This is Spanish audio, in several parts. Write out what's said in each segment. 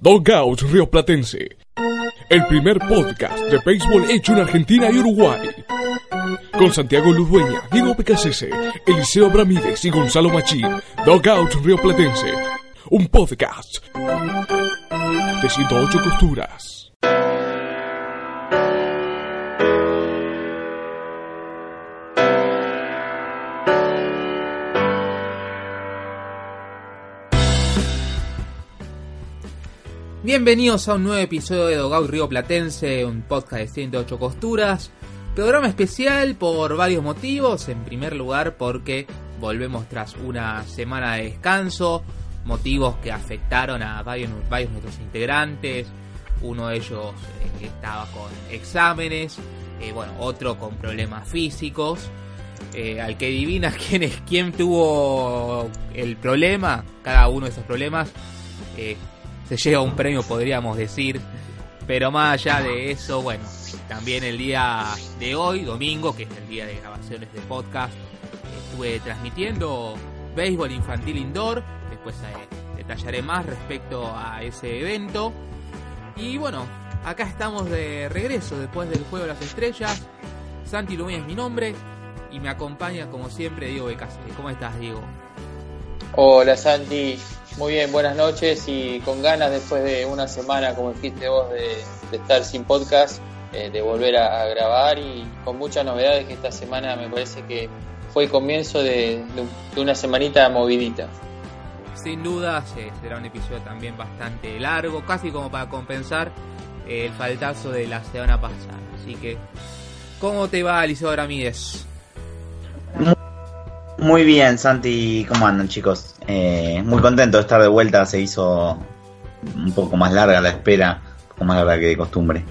Dogout Río Platense. El primer podcast de béisbol hecho en Argentina y Uruguay. Con Santiago Ludueña, Diego Pecasese, Eliseo Abramírez y Gonzalo Machín. Dogout Río Platense. Un podcast de 108 costuras. Bienvenidos a un nuevo episodio de Dogout Río Platense, un podcast de 108 costuras. Programa especial por varios motivos. En primer lugar, porque volvemos tras una semana de descanso. Motivos que afectaron a varios, de nuestros integrantes. Uno de ellos eh, estaba con exámenes. Eh, bueno, otro con problemas físicos. Eh, al que adivina quién es quién tuvo el problema, cada uno de esos problemas, se lleva un premio, podríamos decir. Pero más allá de eso, bueno, también el día de hoy, domingo, que es el día de grabaciones de podcast, estuve transmitiendo béisbol infantil indoor. Después eh, detallaré más respecto a ese evento. Y bueno, acá estamos de regreso después del Juego de las Estrellas. Santi Lumía es mi nombre y me acompaña como siempre Diego Becasile. ¿Cómo estás, Diego? Hola, Santi. Muy bien, buenas noches y con ganas después de una semana, como dijiste vos, de, estar sin podcast, eh, de volver a, grabar y con muchas novedades que esta semana me parece que fue el comienzo de, una semanita movidita. Sin duda será un episodio también bastante largo, casi como para compensar el faltazo de la semana pasada. Así que, ¿cómo te va, Eliseo Ramírez? Muy bien, Santi, ¿cómo andan chicos? Eh, muy contento de estar de vuelta, se hizo un poco más larga la espera, un poco más larga que de costumbre.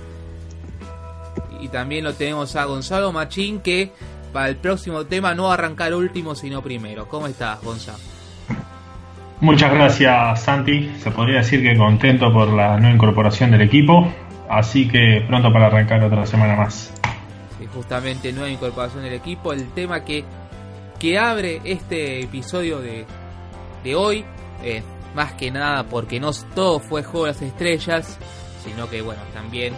Y también lo tenemos a Gonzalo Machín que para el próximo tema no va a arrancar último sino primero. ¿Cómo estás, Gonzalo? Muchas gracias, Santi. Se podría decir que contento por la nueva incorporación del equipo, así que pronto para arrancar otra semana más. Sí, justamente nueva incorporación del equipo, el tema que que abre este episodio de, de hoy. Eh, más que nada porque no todo fue Juego de las Estrellas, sino que bueno, también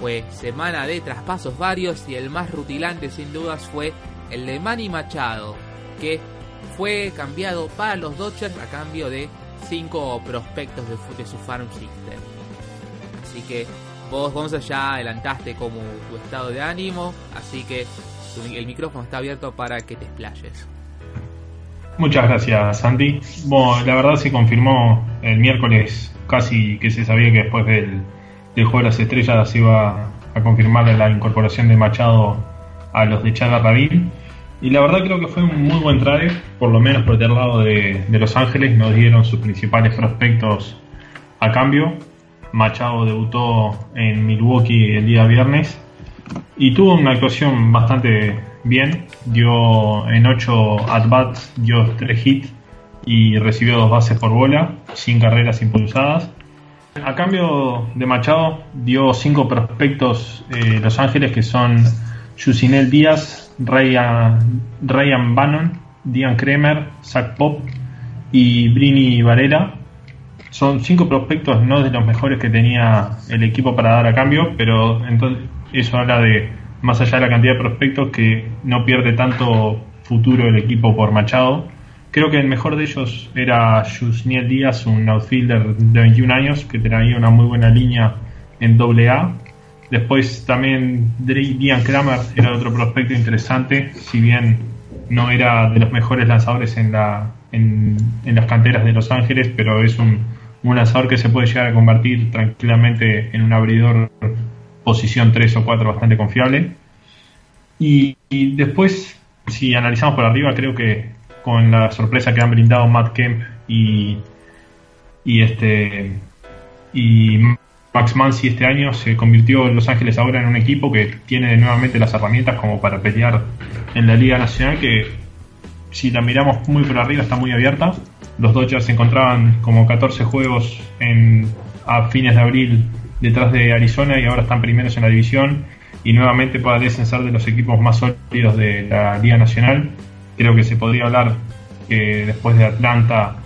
fue semana de traspasos varios y el más rutilante sin dudas fue el de Manny Machado, que fue cambiado para los Dodgers a cambio de 5 prospectos de, de, su farm system. Así que vos, Gonza, ya adelantaste como tu estado de ánimo, así que el micrófono está abierto para que te explayes. Muchas gracias, Santi. Bueno, la verdad se confirmó el miércoles, casi que se sabía que después del, del Juego de las Estrellas se iba a confirmar la incorporación de Machado a los de Chaga Rabin. Y la verdad creo que fue un muy buen trade, por lo menos por el lado de, de Los Ángeles, nos dieron sus principales prospectos a cambio. Machado debutó en Milwaukee el día viernes y tuvo una actuación bastante bien. Dio en 8 at-bats, dio 3 hits y recibió dos bases por bola, sin carreras impulsadas. A cambio de Machado, dio 5 prospectos eh, Los Ángeles que son Yusinel Díaz, Ryan, Ryan Bannon, Dian Kremer, Zach Pop y Brini Varela. Son 5 prospectos no de los mejores que tenía el equipo para dar a cambio, pero entonces eso habla de, más allá de la cantidad de prospectos, que no pierde tanto futuro el equipo por Machado. Creo que el mejor de ellos era Yusniel Díaz, un outfielder de 21 años que tenía una muy buena línea en AA. Después también Dian Kramer era otro prospecto interesante, si bien no era de los mejores lanzadores en, la, en las canteras de Los Ángeles, pero es un, un lanzador que se puede llegar a convertir tranquilamente en un abridor posición 3 o 4 bastante confiable. Y, después, si analizamos por arriba, creo que con la sorpresa que han brindado Matt Kemp y, este y Max Mansi este año, se convirtió en Los Ángeles ahora en un equipo que tiene nuevamente las herramientas como para pelear en la Liga Nacional, que si la miramos muy por arriba está muy abierta. Los Dodgers se encontraban como 14 juegos a fines de abril detrás de Arizona y ahora están primeros en la división y nuevamente parecen ser de los equipos más sólidos de la Liga Nacional. Creo que se podría hablar que después de Atlanta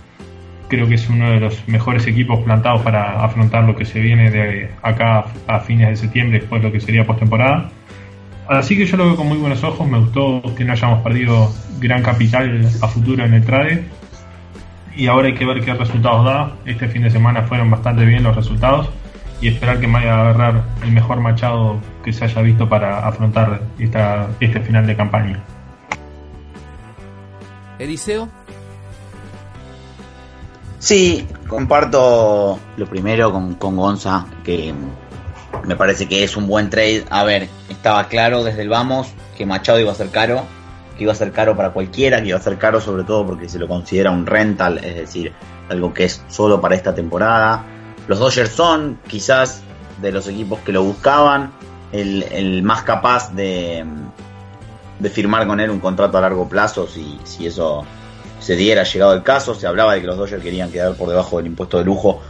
creo que es uno de los mejores equipos plantados para afrontar lo que se viene de acá a fines de septiembre, después de lo que sería postemporada. Así que yo lo veo con muy buenos ojos, me gustó que no hayamos perdido gran capital a futuro en el trade y ahora hay que ver qué resultados da. Este fin de semana fueron bastante bien los resultados y esperar que vaya a agarrar el mejor machado que se haya visto para afrontar esta, este final de campaña. Eliseo. Sí, comparto lo primero con, con Gonza, que me parece que es un buen trade. A ver, estaba claro desde el vamos que Machado iba a ser caro, que iba a ser caro para cualquiera, que iba a ser caro sobre todo porque se lo considera un rental, es decir, algo que es solo para esta temporada. Los Dodgers son quizás de los equipos que lo buscaban, el, más capaz de, de firmar con él un contrato a largo plazo si, si eso se diera llegado el caso. Se hablaba de que los Dodgers querían quedar por debajo del impuesto de lujo.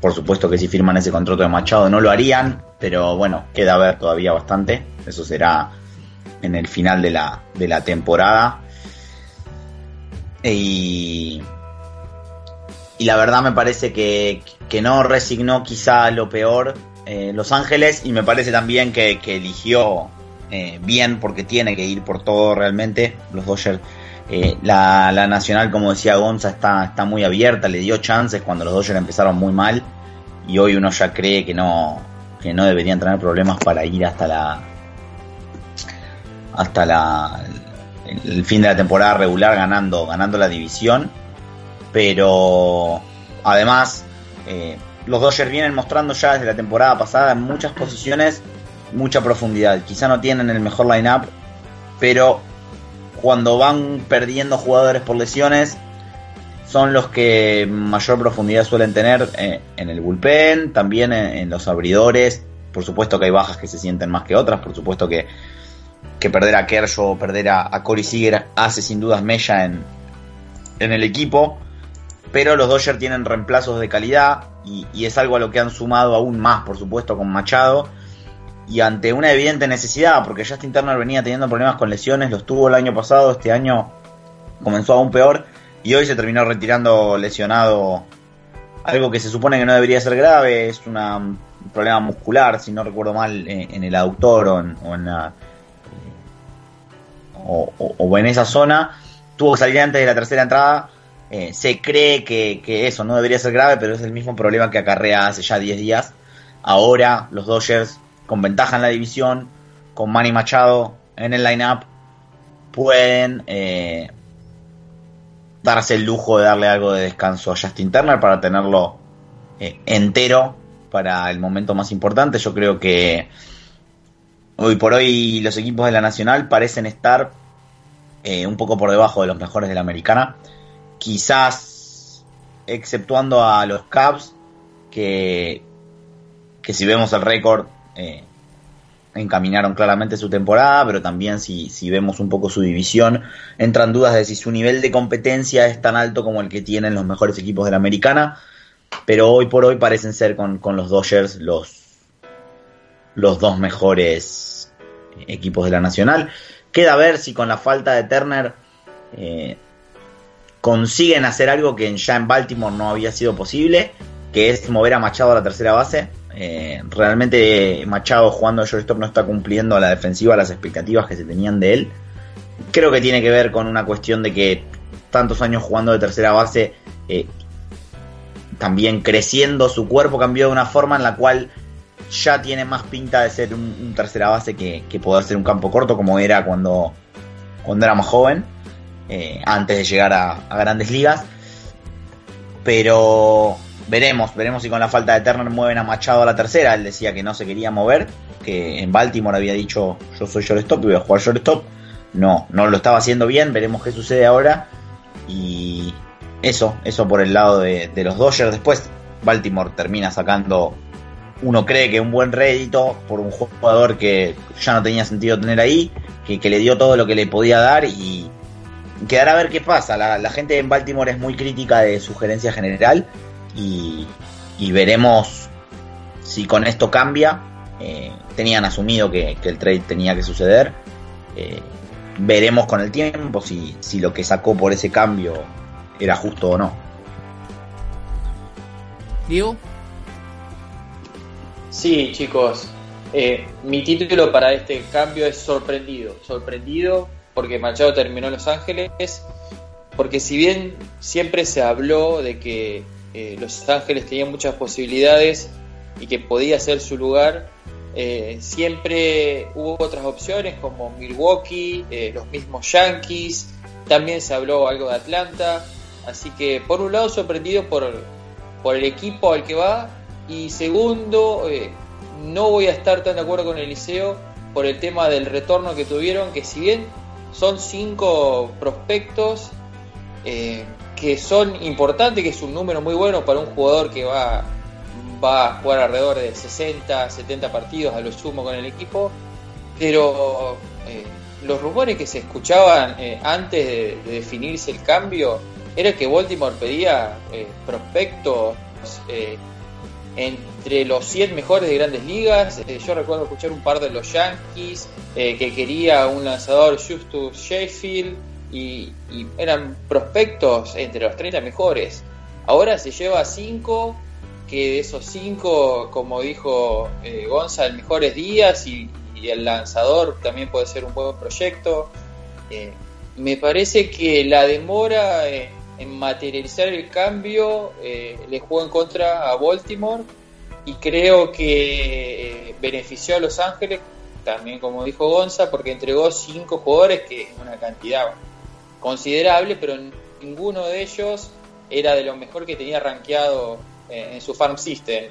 Por supuesto que si firman ese contrato de Machado no lo harían, pero bueno, queda a ver todavía bastante. Eso será en el final de la, de la temporada. Y, y la verdad me parece que, que no resignó quizá lo peor eh, Los Ángeles y me parece también que, eligió eh, bien porque tiene que ir por todo realmente. Los Dodgers eh, la, la, Nacional, como decía Gonza, está, está muy abierta, le dio chances cuando los Dodgers empezaron muy mal y hoy uno ya cree que no, que no deberían tener problemas para ir hasta la hasta la el, fin de la temporada regular ganando ganando la división pero además eh, los Dodgers vienen mostrando ya desde la temporada pasada en muchas posiciones mucha profundidad quizá no tienen el mejor line-up pero cuando van perdiendo jugadores por lesiones, son los que mayor profundidad suelen tener eh, en el bullpen, también en, los abridores. Por supuesto que hay bajas que se sienten más que otras, por supuesto que, que perder a Kershaw o perder a, a Corey Seager hace sin dudas mella en, en el equipo. Pero los Dodgers tienen reemplazos de calidad y, es algo a lo que han sumado aún más, por supuesto, con Machado y ante una evidente necesidad, porque Justin Turner venía teniendo problemas con lesiones, los tuvo el año pasado, este año comenzó aún peor y hoy se terminó retirando lesionado, algo que se supone que no debería ser grave, es un problema muscular, si no recuerdo mal, en, el aductor o en, la, o, en esa zona, tuvo que salir antes de la tercera entrada. Eh, se cree que, que, eso no debería ser grave, pero es el mismo problema que acarrea hace ya 10 días. Ahora los Dodgers con ventaja en la división, con Manny Machado en el line-up, pueden eh, darse el lujo de darle algo de descanso a Justin Turner para tenerlo eh, entero para el momento más importante. Yo creo que hoy por hoy los equipos de la Nacional parecen estar un poco por debajo de los mejores de la Americana. Quizás exceptuando a los Cubs, que, que si vemos el récord eh, encaminaron claramente su temporada, pero también si, si, vemos un poco su división, entran dudas de si su nivel de competencia es tan alto como el que tienen los mejores equipos de la americana, pero hoy por hoy parecen ser con, los Dodgers los, los dos mejores equipos de la nacional. Queda ver si con la falta de Turner eh, consiguen hacer algo que ya en Baltimore no había sido posible, que es mover a Machado a la tercera base eh, realmente Machado jugando a shortstop no está cumpliendo a la defensiva las expectativas que se tenían de él. Creo que tiene que ver con una cuestión de que tantos años jugando de tercera base, eh, también creciendo, su cuerpo cambió de una forma en la cual ya tiene más pinta de ser un, tercera base que, poder ser un campo corto como era cuando, cuando era más joven, eh, antes de llegar a grandes ligas. Pero Veremos, veremos si con la falta de Turner mueven a Machado a la tercera. Él decía que no se quería mover, que en Baltimore había dicho yo soy shortstop y voy a jugar shortstop. No, no lo estaba haciendo bien, veremos qué sucede ahora. Y eso, eso por el lado de, los Dodgers. Después Baltimore termina sacando, uno cree que un buen rédito por un jugador que ya no tenía sentido tener ahí, que, le dio todo lo que le podía dar y quedará a ver qué pasa. La, la gente en Baltimore es muy crítica de su gerencia general y, veremos si con esto cambia. Eh, tenían asumido que, el trade tenía que suceder. Eh, veremos con el tiempo si, si lo que sacó por ese cambio era justo o no. Diego. Sí, chicos. Eh, mi título para este cambio es sorprendido. Sorprendido porque Machado terminó en Los Ángeles. Porque si bien siempre se habló de que eh, Los Ángeles tenía muchas posibilidades y que podía ser su lugar, eh, siempre hubo otras opciones como Milwaukee, los mismos Yankees, también se habló algo de Atlanta. Así que por un lado sorprendido por, por el equipo al que va y segundo no voy a estar tan de acuerdo con Eliseo por el tema del retorno que tuvieron, que si bien son cinco prospectos eh, que son importantes, que es un número muy bueno para un jugador que va, va a jugar alrededor de 60, 70 partidos a lo sumo con el equipo, pero eh, los rumores que se escuchaban eh, antes de, de, definirse el cambio era que Baltimore pedía prospectos entre los 100 mejores de grandes ligas. Eh, yo recuerdo escuchar un par de los Yankees eh, que quería un lanzador Justus Sheffield y, eran prospectos entre los 30 mejores. Ahora se lleva 5, que de esos 5, como dijo eh, Gonza, el mejores días y, el lanzador también puede ser un buen proyecto. Eh, me parece que la demora en materializar el cambio le jugó en contra a Baltimore y creo que eh, benefició a Los Ángeles, también como dijo Gonza, porque entregó cinco jugadores, que es una cantidad considerable, pero ninguno de ellos era de lo mejor que tenía rankeado eh, en su farm system.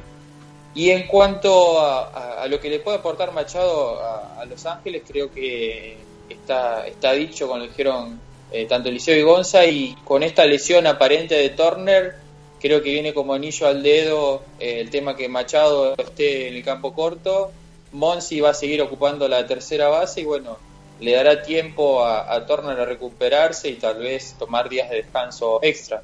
Y en cuanto a, lo que le puede aportar Machado a, Los Ángeles, creo que está, está dicho, como lo dijeron eh, tanto Eliseo y Gonza, y con esta lesión aparente de Turner, creo que viene como anillo al dedo eh, el tema que Machado esté en el campo corto, Monsi va a seguir ocupando la tercera base y bueno, le dará tiempo a, Turner a recuperarse y tal vez tomar días de descanso extra.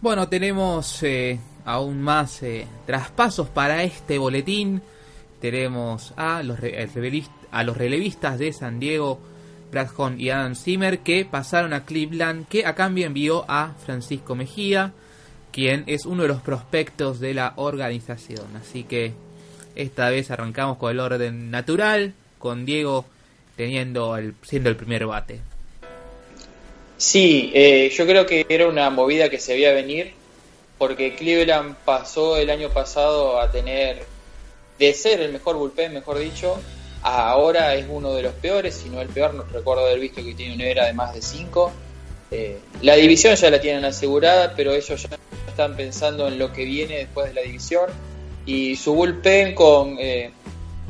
Bueno, tenemos eh, aún más traspasos para este boletín. Tenemos a a los relevistas de San Diego Brad y Adam Zimmer que pasaron a Cleveland, que a cambio envió a Francisco Mejía, quien es uno de los prospectos de la organización. Así que esta vez arrancamos con el orden natural, con Diego teniendo el, siendo el primer bate. Sí, eh, yo creo que era una movida que se veía venir, porque Cleveland pasó el año pasado a tener, de ser el mejor bullpen, mejor dicho, ahora es uno de los peores, si no el peor, no recuerdo haber visto que tiene una era de más de 5. Eh, la división ya la tienen asegurada, pero ellos ya están pensando en lo que viene después de la división. Y su bullpen con eh,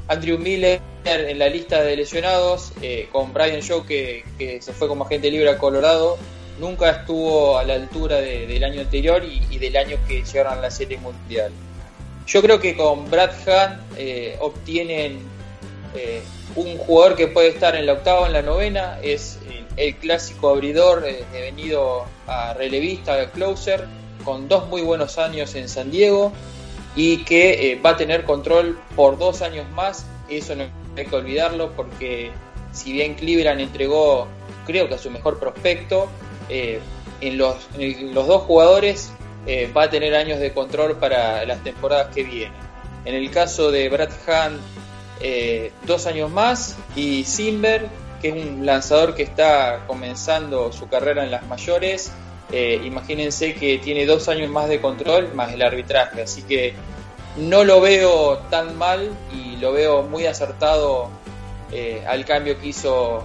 Andrew Miller en la lista de lesionados, eh, con Brian Shaw que, se fue como agente libre a Colorado, nunca estuvo a la altura del año anterior y, del año que llegaron la Serie Mundial. Yo creo que con Brad Hunt obtienen eh, un jugador que puede estar en la octava o en la novena es eh, el clásico abridor eh, venido a relevista, a closer, con dos muy buenos años en San Diego y que va a tener control por dos años más. Eso no hay que olvidarlo porque si bien Cleveland entregó, creo que a su mejor prospecto, en los, los, dos jugadores va a tener años de control para las temporadas que vienen. En el caso de Brad Hunt eh, dos años más y Simber, que es un lanzador que está comenzando su carrera en las mayores, eh, imagínense que tiene dos años más de control más el arbitraje, así que no lo veo tan mal y lo veo muy acertado eh, al cambio que hizo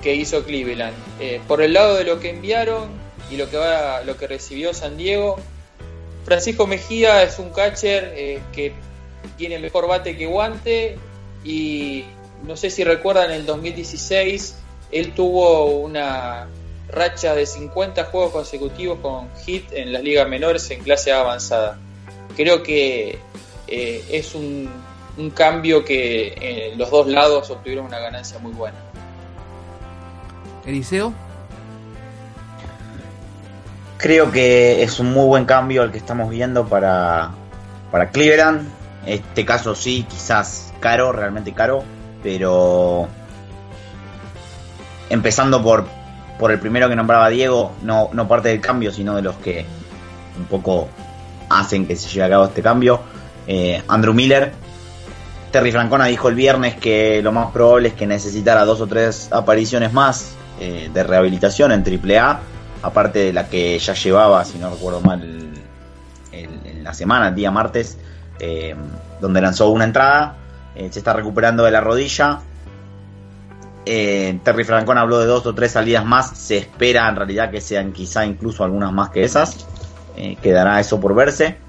que hizo Cleveland. por el lado de lo que enviaron y lo que va, lo que recibió San Diego, Francisco Mejía es un catcher que tiene mejor bate que guante y no sé si recuerdan en el 2016 él tuvo una racha de 50 juegos consecutivos con hit en las ligas menores en clase avanzada. Creo que eh, es un, un, cambio que en los dos lados obtuvieron una ganancia muy buena. Eliseo. Creo que es un muy buen cambio el que estamos viendo para, para Cleveland este caso sí, quizás caro, realmente caro, pero empezando por, por el primero que nombraba Diego, no, no parte del cambio, sino de los que un poco hacen que se lleve a cabo este cambio. Eh, Andrew Miller, Terry Francona dijo el viernes que lo más probable es que necesitara dos o tres apariciones más eh, de rehabilitación en AAA, aparte de la que ya llevaba, si no recuerdo mal, en la semana, el día martes, eh, donde lanzó una entrada. se está recuperando de la rodilla. Terry Francona habló de dos o tres salidas más. Se espera en realidad que sean quizá incluso algunas más que esas. quedará eso por verse.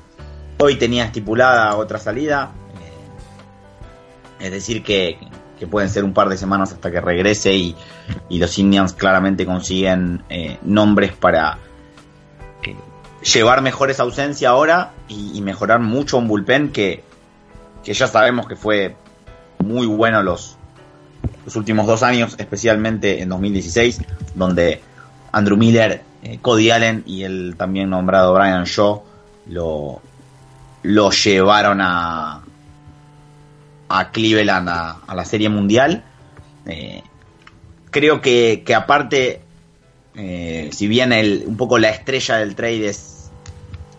Hoy tenía estipulada otra salida. Eh, es decir, que, pueden ser un par de semanas hasta que regrese y, los Indians claramente consiguen eh, nombres para eh, llevar mejor esa ausencia ahora y, mejorar mucho un bullpen que, ya sabemos que fue muy bueno los, los últimos dos años, especialmente en 2016, donde Andrew Miller, Cody Allen y el también nombrado Brian Shaw lo, lo llevaron a, a Cleveland a, la Serie Mundial. Eh, creo que, aparte, eh, si bien el, un poco la estrella del trade es,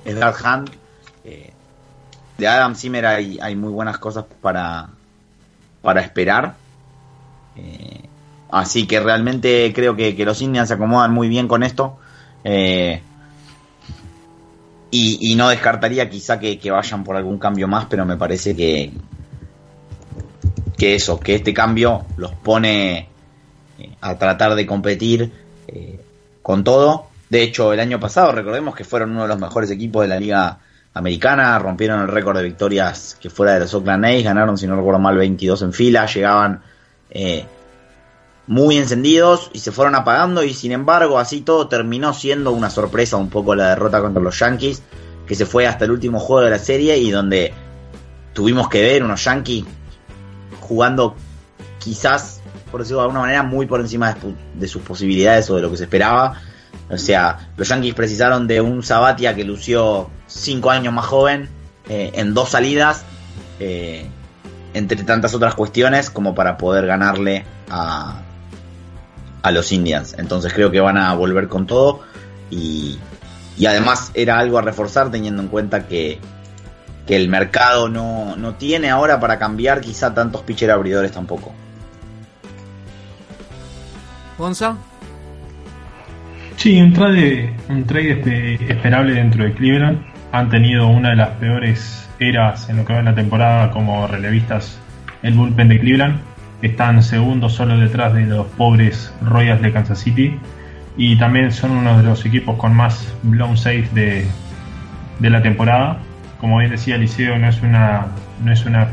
es Hunt, eh, de Adam Zimmer hay, hay, muy buenas cosas para, para esperar. así que realmente creo que, que, los Indians se acomodan muy bien con esto. Y, no descartaría quizá que, vayan por algún cambio más, pero me parece que, que eso, que este cambio los pone eh, a tratar de competir eh, con todo. De hecho, el año pasado recordemos que fueron uno de los mejores equipos de la liga americana, rompieron el récord de victorias que fuera de los Oakland A's, ganaron, si no recuerdo mal, 22 en fila, llegaban eh, muy encendidos y se fueron apagando y sin embargo así todo terminó siendo una sorpresa un poco la derrota contra los Yankees que se fue hasta el último juego de la serie y donde tuvimos que ver unos Yankees jugando quizás por decirlo de alguna manera muy por encima de, sus posibilidades o de lo que se esperaba o sea los Yankees precisaron de un Sabatia que lució cinco años más joven eh, en dos salidas eh, entre tantas otras cuestiones como para poder ganarle a, a los Indians. Entonces creo que van a volver con todo y, además era algo a reforzar teniendo en cuenta que, que el mercado no, no, tiene ahora para cambiar quizá tantos pitcher abridores tampoco. Gonza. Sí, un trade, un trade esperable dentro de Cleveland. Han tenido una de las peores eras en lo que va en la temporada como relevistas el bullpen de Cleveland están segundos solo detrás de los pobres Royals de Kansas City y también son uno de los equipos con más blown safe de, de la temporada. Como bien decía Liceo, no es una no es una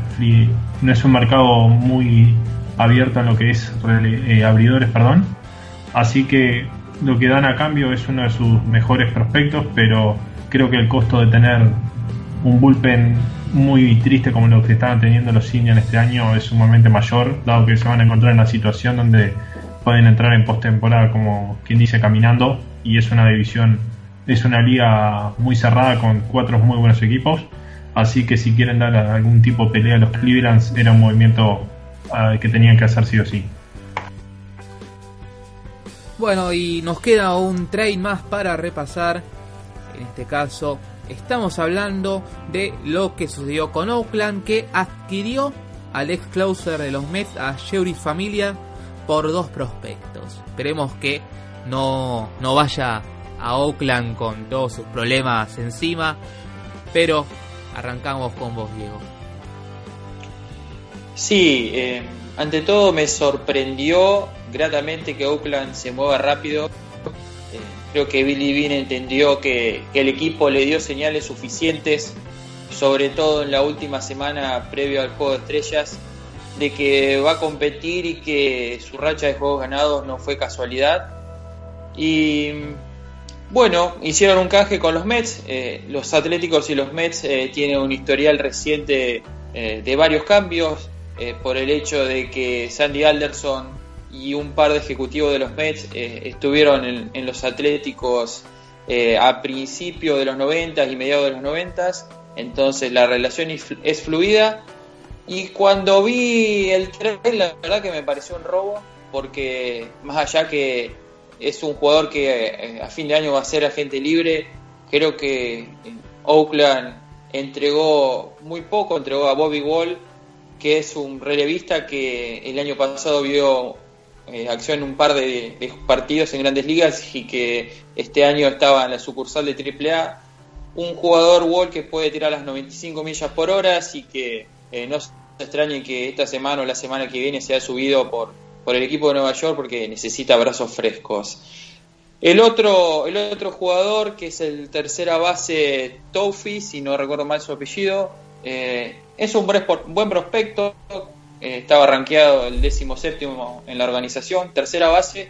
no es un mercado muy abierto en lo que es eh, abridores, perdón. Así que lo que dan a cambio es uno de sus mejores prospectos, pero creo que el costo de tener un bullpen muy triste como lo que estaban teniendo los Indians este año es sumamente mayor, dado que se van a encontrar en una situación donde pueden entrar en postemporada como quien dice caminando y es una división, es una liga muy cerrada con cuatro muy buenos equipos, así que si quieren dar algún tipo de pelea a los Clevelands era un movimiento ah, que tenían que hacer sí o sí. Bueno, y nos queda un trade más para repasar, en este caso Estamos hablando de lo que sucedió con Oakland, que adquirió al ex closer de los Mets, a Jerry Familia, por dos prospectos. Esperemos que no, no vaya a Oakland con todos sus problemas encima, pero arrancamos con vos, Diego. Sí, eh, ante todo me sorprendió gratamente que Oakland se mueva rápido Creo que Billy Bean entendió que, el equipo le dio señales suficientes, sobre todo en la última semana previo al juego de estrellas, de que va a competir y que su racha de juegos ganados no fue casualidad. Y bueno, hicieron un canje con los Mets. Eh, los Atléticos y los Mets eh, tienen un historial reciente eh, de varios cambios por el hecho de que Sandy Alderson y un par de ejecutivos de los Mets eh, estuvieron en, los Atléticos eh, a principios de los 90 y mediados de los 90, entonces la relación es fluida. Y cuando vi el tren, la verdad que me pareció un robo, porque más allá que es un jugador que eh, a fin de año va a ser agente libre, Creo que eh, Oakland entregó muy poco, entregó a Bobby Wall, que es un relevista que el año pasado vio eh, acción en un par de, partidos en grandes ligas y que este año estaba en la sucursal de AAA. Un jugador Wall que puede tirar las 95 millas por hora, así que eh, no se extrañe que esta semana o la semana que viene sea subido por, por el equipo de Nueva York porque necesita brazos frescos. El otro, el otro jugador, que es el tercera base Tofi, si no recuerdo mal su apellido, eh, es un buen prospecto, eh, estaba rankeado el décimo séptimo en la organización, tercera base,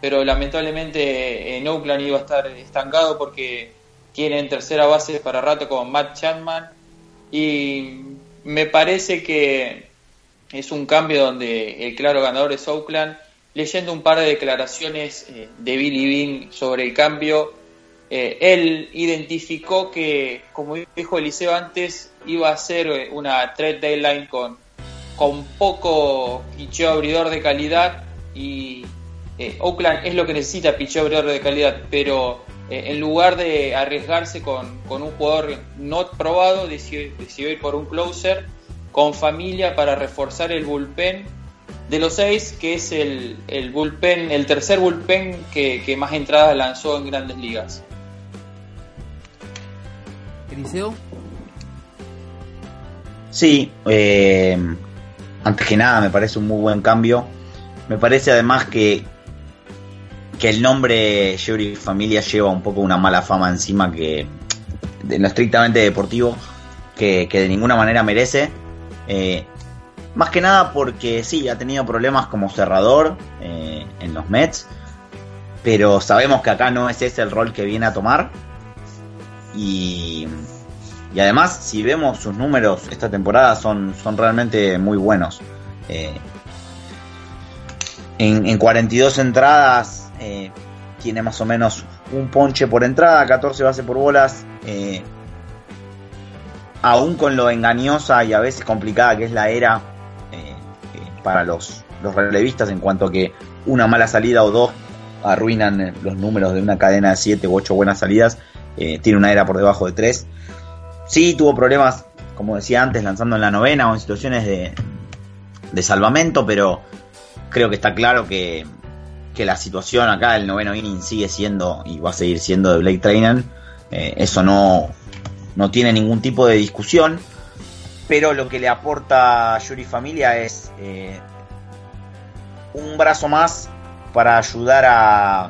pero lamentablemente en Oakland iba a estar estancado porque tienen tercera base para rato con Matt Chapman. Y me parece que es un cambio donde el claro ganador es Oakland. Leyendo un par de declaraciones eh, de Billy Bean sobre el cambio, eh, él identificó que, como dijo Eliseo antes, iba a ser eh, una trade deadline con, con poco picheo abridor de calidad y Oakland es lo que necesita, picheo abridor de calidad, pero en lugar de arriesgarse con, con, un jugador no probado, decidió, decidió ir por un closer con familia para reforzar el bullpen de los seis, que es el, el bullpen, el tercer bullpen que, más entradas lanzó en grandes ligas. Eliseo. Sí, eh, antes que nada me parece un muy buen cambio. Me parece además que, que el nombre Yuri Familia lleva un poco una mala fama encima que de lo estrictamente deportivo que, que de ninguna manera merece. Eh, más que nada porque sí, ha tenido problemas como cerrador eh, en los Mets, pero sabemos que acá no es ese el rol que viene a tomar. Y, y además, si vemos sus números esta temporada, son, son realmente muy buenos. Eh, en, en, 42 entradas eh, tiene más o menos un ponche por entrada, 14 bases por bolas. aún con lo engañosa y a veces complicada que es la era para los, los relevistas en cuanto que una mala salida o dos arruinan los números de una cadena de 7 u 8 buenas salidas. Eh, tiene una era por debajo de 3. Sí, tuvo problemas, como decía antes, lanzando en la novena o en situaciones de, de salvamento, pero creo que está claro que, que la situación acá del noveno inning sigue siendo y va a seguir siendo de Blake Trainer. Eh, eso no, no tiene ningún tipo de discusión pero lo que le aporta Yuri Familia es eh, un brazo más para ayudar a,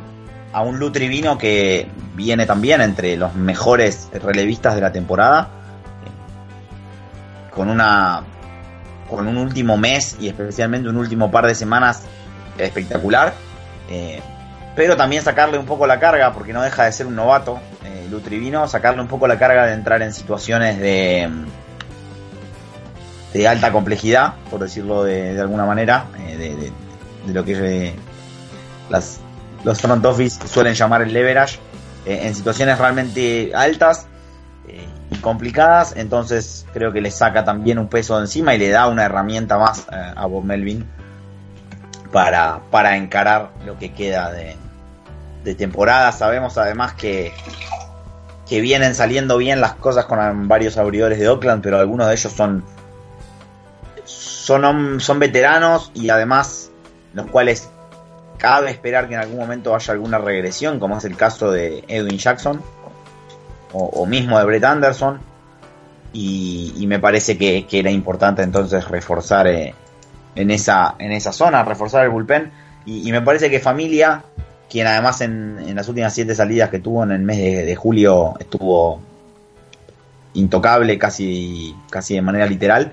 a un Lutrivino que viene también entre los mejores relevistas de la temporada, con una con un último mes y especialmente un último par de semanas espectacular. Eh, pero también sacarle un poco la carga, porque no deja de ser un novato, eh, Lutrivino, sacarle un poco la carga de entrar en situaciones de, de alta complejidad, por decirlo de, alguna manera, eh, de, lo que eh, las, los front office suelen llamar el leverage, eh, en situaciones realmente altas y complicadas, entonces creo que le saca también un peso de encima y le da una herramienta más a Bob Melvin para, para encarar lo que queda de, de temporada. Sabemos además que, que vienen saliendo bien las cosas con varios abridores de Oakland, pero algunos de ellos son son, son veteranos y además los cuales cabe esperar que en algún momento haya alguna regresión, como es el caso de Edwin Jackson o, mismo de Brett Anderson. Y, me parece que, era importante entonces reforzar eh, en, esa, en esa zona, reforzar el bullpen. Y, me parece que Familia, quien además en, las últimas siete salidas que tuvo en el mes de, julio estuvo intocable casi, casi de manera literal,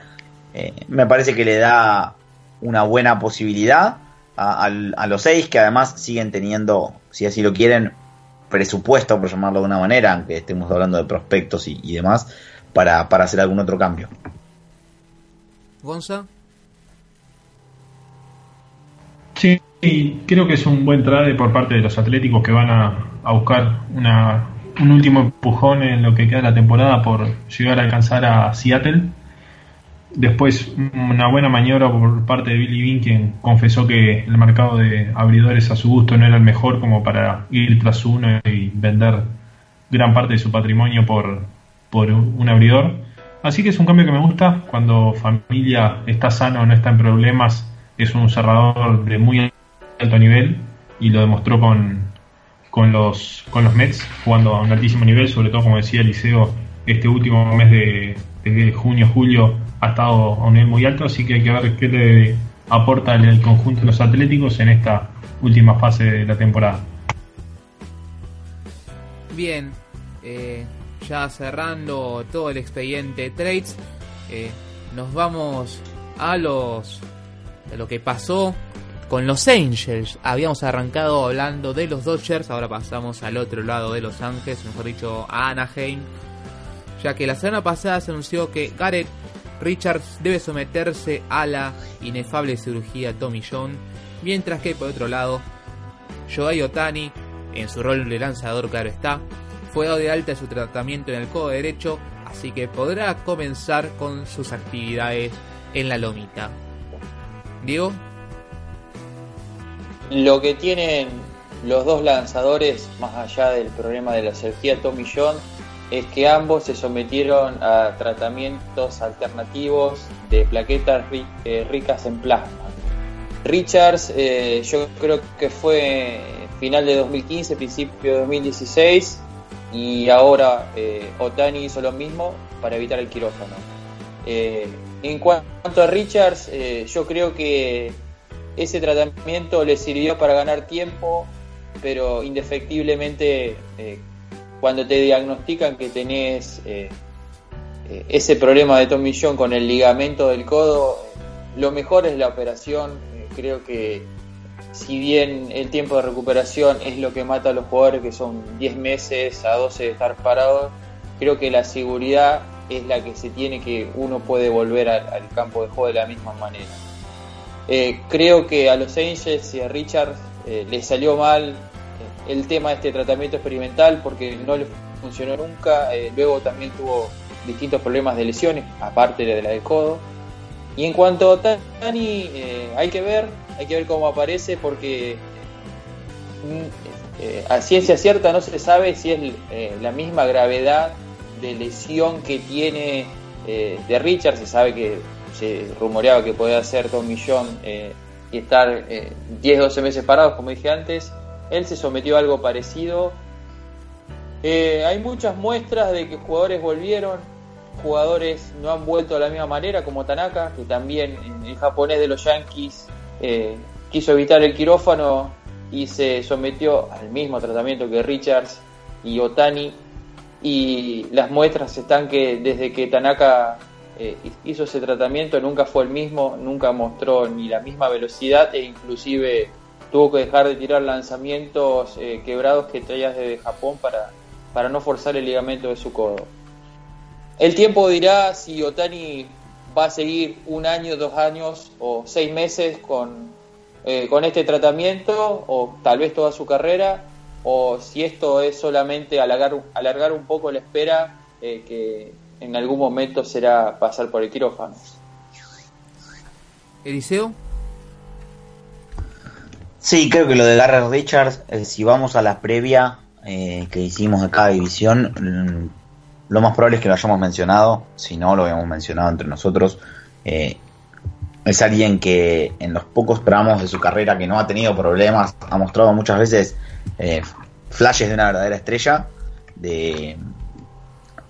eh, me parece que le da una buena posibilidad a, los seis que además siguen teniendo, si así lo quieren, presupuesto, por llamarlo de una manera, aunque estemos hablando de prospectos y, demás, para, hacer algún otro cambio. Gonza. Sí, creo que es un buen trade por parte de los atléticos que van a, a buscar una, un último empujón en lo que queda de la temporada por llegar a alcanzar a Seattle Después, una buena maniobra por parte de Billy Bean, quien confesó que el mercado de abridores a su gusto no era el mejor como para ir tras uno y vender gran parte de su patrimonio por, por un abridor. Así que es un cambio que me gusta. Cuando familia está sano, no está en problemas, es un cerrador de muy alto nivel y lo demostró con, con, los, con los Mets, jugando a un altísimo nivel, sobre todo, como decía Eliseo, este último mes de, de junio-julio ha estado a un nivel muy alto, así que hay que ver qué le aporta el conjunto de los Atléticos en esta última fase de la temporada. Bien, eh, ya cerrando todo el expediente trades, eh, nos vamos a los a lo que pasó con los Angels. Habíamos arrancado hablando de los Dodgers, ahora pasamos al otro lado de Los Ángeles, mejor dicho a Anaheim, ya que la semana pasada se anunció que Garrett Richards debe someterse a la inefable cirugía Tommy John, mientras que por otro lado, Shohei Otani, en su rol de lanzador claro está, fue dado de alta su tratamiento en el codo derecho, así que podrá comenzar con sus actividades en la lomita. Diego. Lo que tienen los dos lanzadores, más allá del problema de la cirugía Tommy John, es que ambos se sometieron a tratamientos alternativos de plaquetas eh, ricas en plasma. Richards, eh, yo creo que fue final de 2015, principio de 2016, y ahora eh, Otani hizo lo mismo para evitar el quirófano. en cuanto a Richards, yo creo que ese tratamiento le sirvió para ganar tiempo, pero indefectiblemente cuando te diagnostican que tenés eh, eh, ese problema de Tommy John con el ligamento del codo, lo mejor es la operación. Eh, creo que si bien el tiempo de recuperación es lo que mata a los jugadores, que son 10 meses a 12 de estar parados, creo que la seguridad es la que se tiene que uno puede volver al, campo de juego de la misma manera. creo que a los Angels y a Richard les salió mal el tema de este tratamiento experimental porque no le funcionó nunca. Eh, luego también tuvo distintos problemas de lesiones, aparte de la del codo. Y en cuanto a Tani, eh, hay que ver, hay que ver cómo aparece porque mm, eh, a ciencia cierta no se sabe si es la misma gravedad de lesión que tiene de Richard. Se sabe que se rumoreaba que podía ser Tommy John y estar 10-12 meses parados, como dije antes. Él se sometió a algo parecido. Eh, hay muchas muestras de que jugadores volvieron, jugadores no han vuelto de la misma manera, como Tanaka, que también el japonés de los Yankees eh, quiso evitar el quirófano y se sometió al mismo tratamiento que Richards y Otani. Y las muestras están que desde que Tanaka eh, hizo ese tratamiento nunca fue el mismo, nunca mostró ni la misma velocidad e inclusive tuvo que dejar de tirar lanzamientos eh, quebrados que traía desde Japón para, para no forzar el ligamento de su codo. El tiempo dirá si Otani va a seguir un año, dos años o seis meses con, eh, con este tratamiento o tal vez toda su carrera o si esto es solamente alargar, alargar un poco la espera eh, que en algún momento será pasar por el quirófano. Eliseo. Sí, creo que lo de Garrett Richards, eh, si vamos a la previa eh, que hicimos de cada división, mm, lo más probable es que lo hayamos mencionado, si no lo habíamos mencionado entre nosotros. Eh, es alguien que en los pocos tramos de su carrera que no ha tenido problemas, ha mostrado muchas veces flashes de una verdadera estrella, de,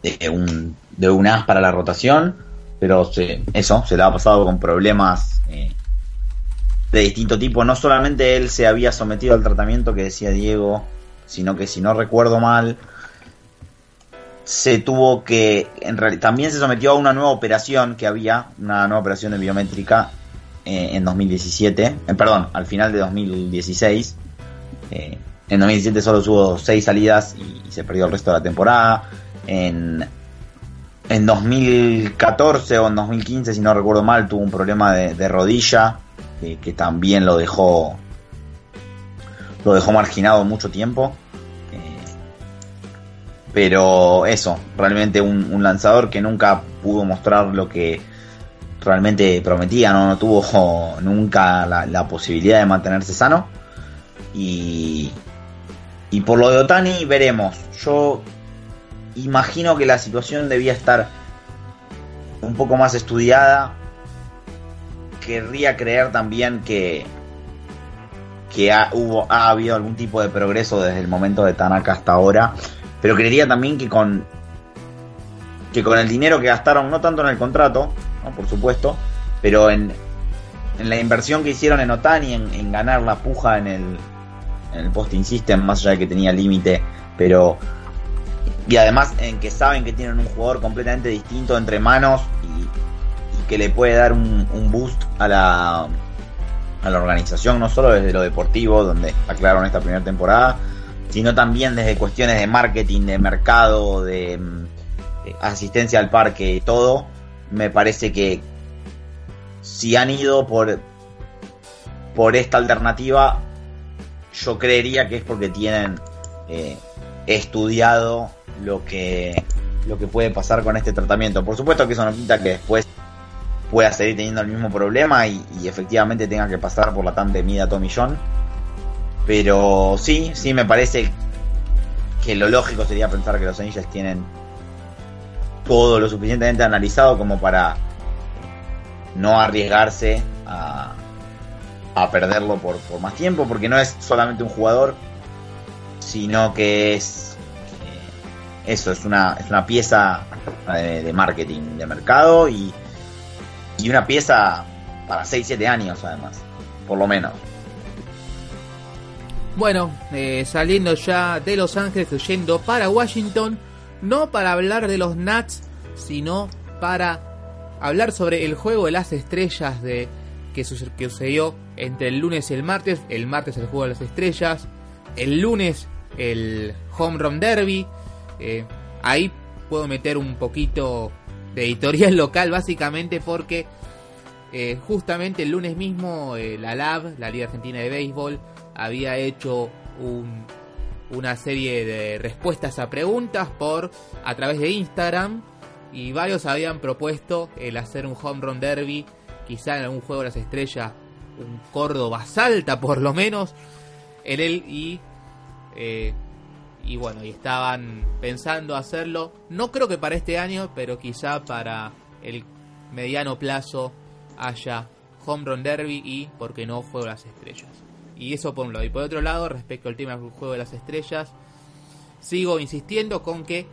de, un, de un as para la rotación, pero eso, se le ha pasado con problemas de distinto tipo. No solamente él se había sometido al tratamiento que decía Diego, sino que si no recuerdo mal, se tuvo que, también se sometió a una nueva operación que había, una nueva operación de biométrica eh, en 2017, eh, perdón, al final de 2016. Eh, en 2017 solo tuvo seis salidas y, se perdió el resto de la temporada. En, en 2014 o en 2015, si no recuerdo mal, tuvo un problema de rodilla que, también lo dejó lo dejó marginado mucho tiempo. Eh, pero eso, realmente un, lanzador que nunca pudo mostrar lo que realmente prometía, no, tuvo nunca la, posibilidad de mantenerse sano. Y, y por lo de Otani veremos. Yo imagino que la situación debía estar un poco más estudiada. Querría creer también que, que ha, hubo, ha habido algún tipo de progreso desde el momento de Tanaka hasta ahora. Pero creería también que con, que con el dinero que gastaron, no tanto en el contrato, por supuesto, pero en, en la inversión que hicieron en Otani, en, en ganar la puja en el, en el posting system, más allá de que tenía límite, pero y además en que saben que tienen un jugador completamente distinto entre manos y, que le puede dar un, boost a la, a la organización, no solo desde lo deportivo, donde aclararon esta primera temporada, sino también desde cuestiones de marketing, de mercado, de, de asistencia al parque todo. Me parece que si han ido por, por esta alternativa, yo creería que es porque tienen eh, estudiado lo que, lo que puede pasar con este tratamiento. Por supuesto que eso no quita que después pueda seguir teniendo el mismo problema y, efectivamente tenga que pasar por la tan temida Tommy John. Pero sí, sí me parece que lo lógico sería pensar que los Angels tienen todo lo suficientemente analizado como para no arriesgarse a, a perderlo por, por más tiempo, porque no es solamente un jugador, sino que es eh, eso, es una, es una pieza de, de, marketing, de mercado y, y una pieza para 6-7 años además, por lo menos. Bueno, eh, saliendo ya de Los Ángeles, yendo para Washington, no para hablar de los Nats, sino para hablar sobre el juego de las estrellas de que sucedió entre el lunes y el martes. El martes el juego de las estrellas, el lunes el Home Run Derby. Eh, ahí puedo meter un poquito de editorial local básicamente porque eh, justamente el lunes mismo eh, la LAB, la Liga Argentina de Béisbol, había hecho un, una serie de respuestas a preguntas por a través de Instagram y varios habían propuesto el hacer un home run derby, quizá en algún juego de las estrellas, un Córdoba salta por lo menos, en él y eh, y bueno, y estaban pensando hacerlo, no creo que para este año, pero quizá para el mediano plazo haya home run derby y, porque no, juego de las estrellas. Y eso por un lado. Y por otro lado, respecto al tema del juego de las estrellas, sigo insistiendo con que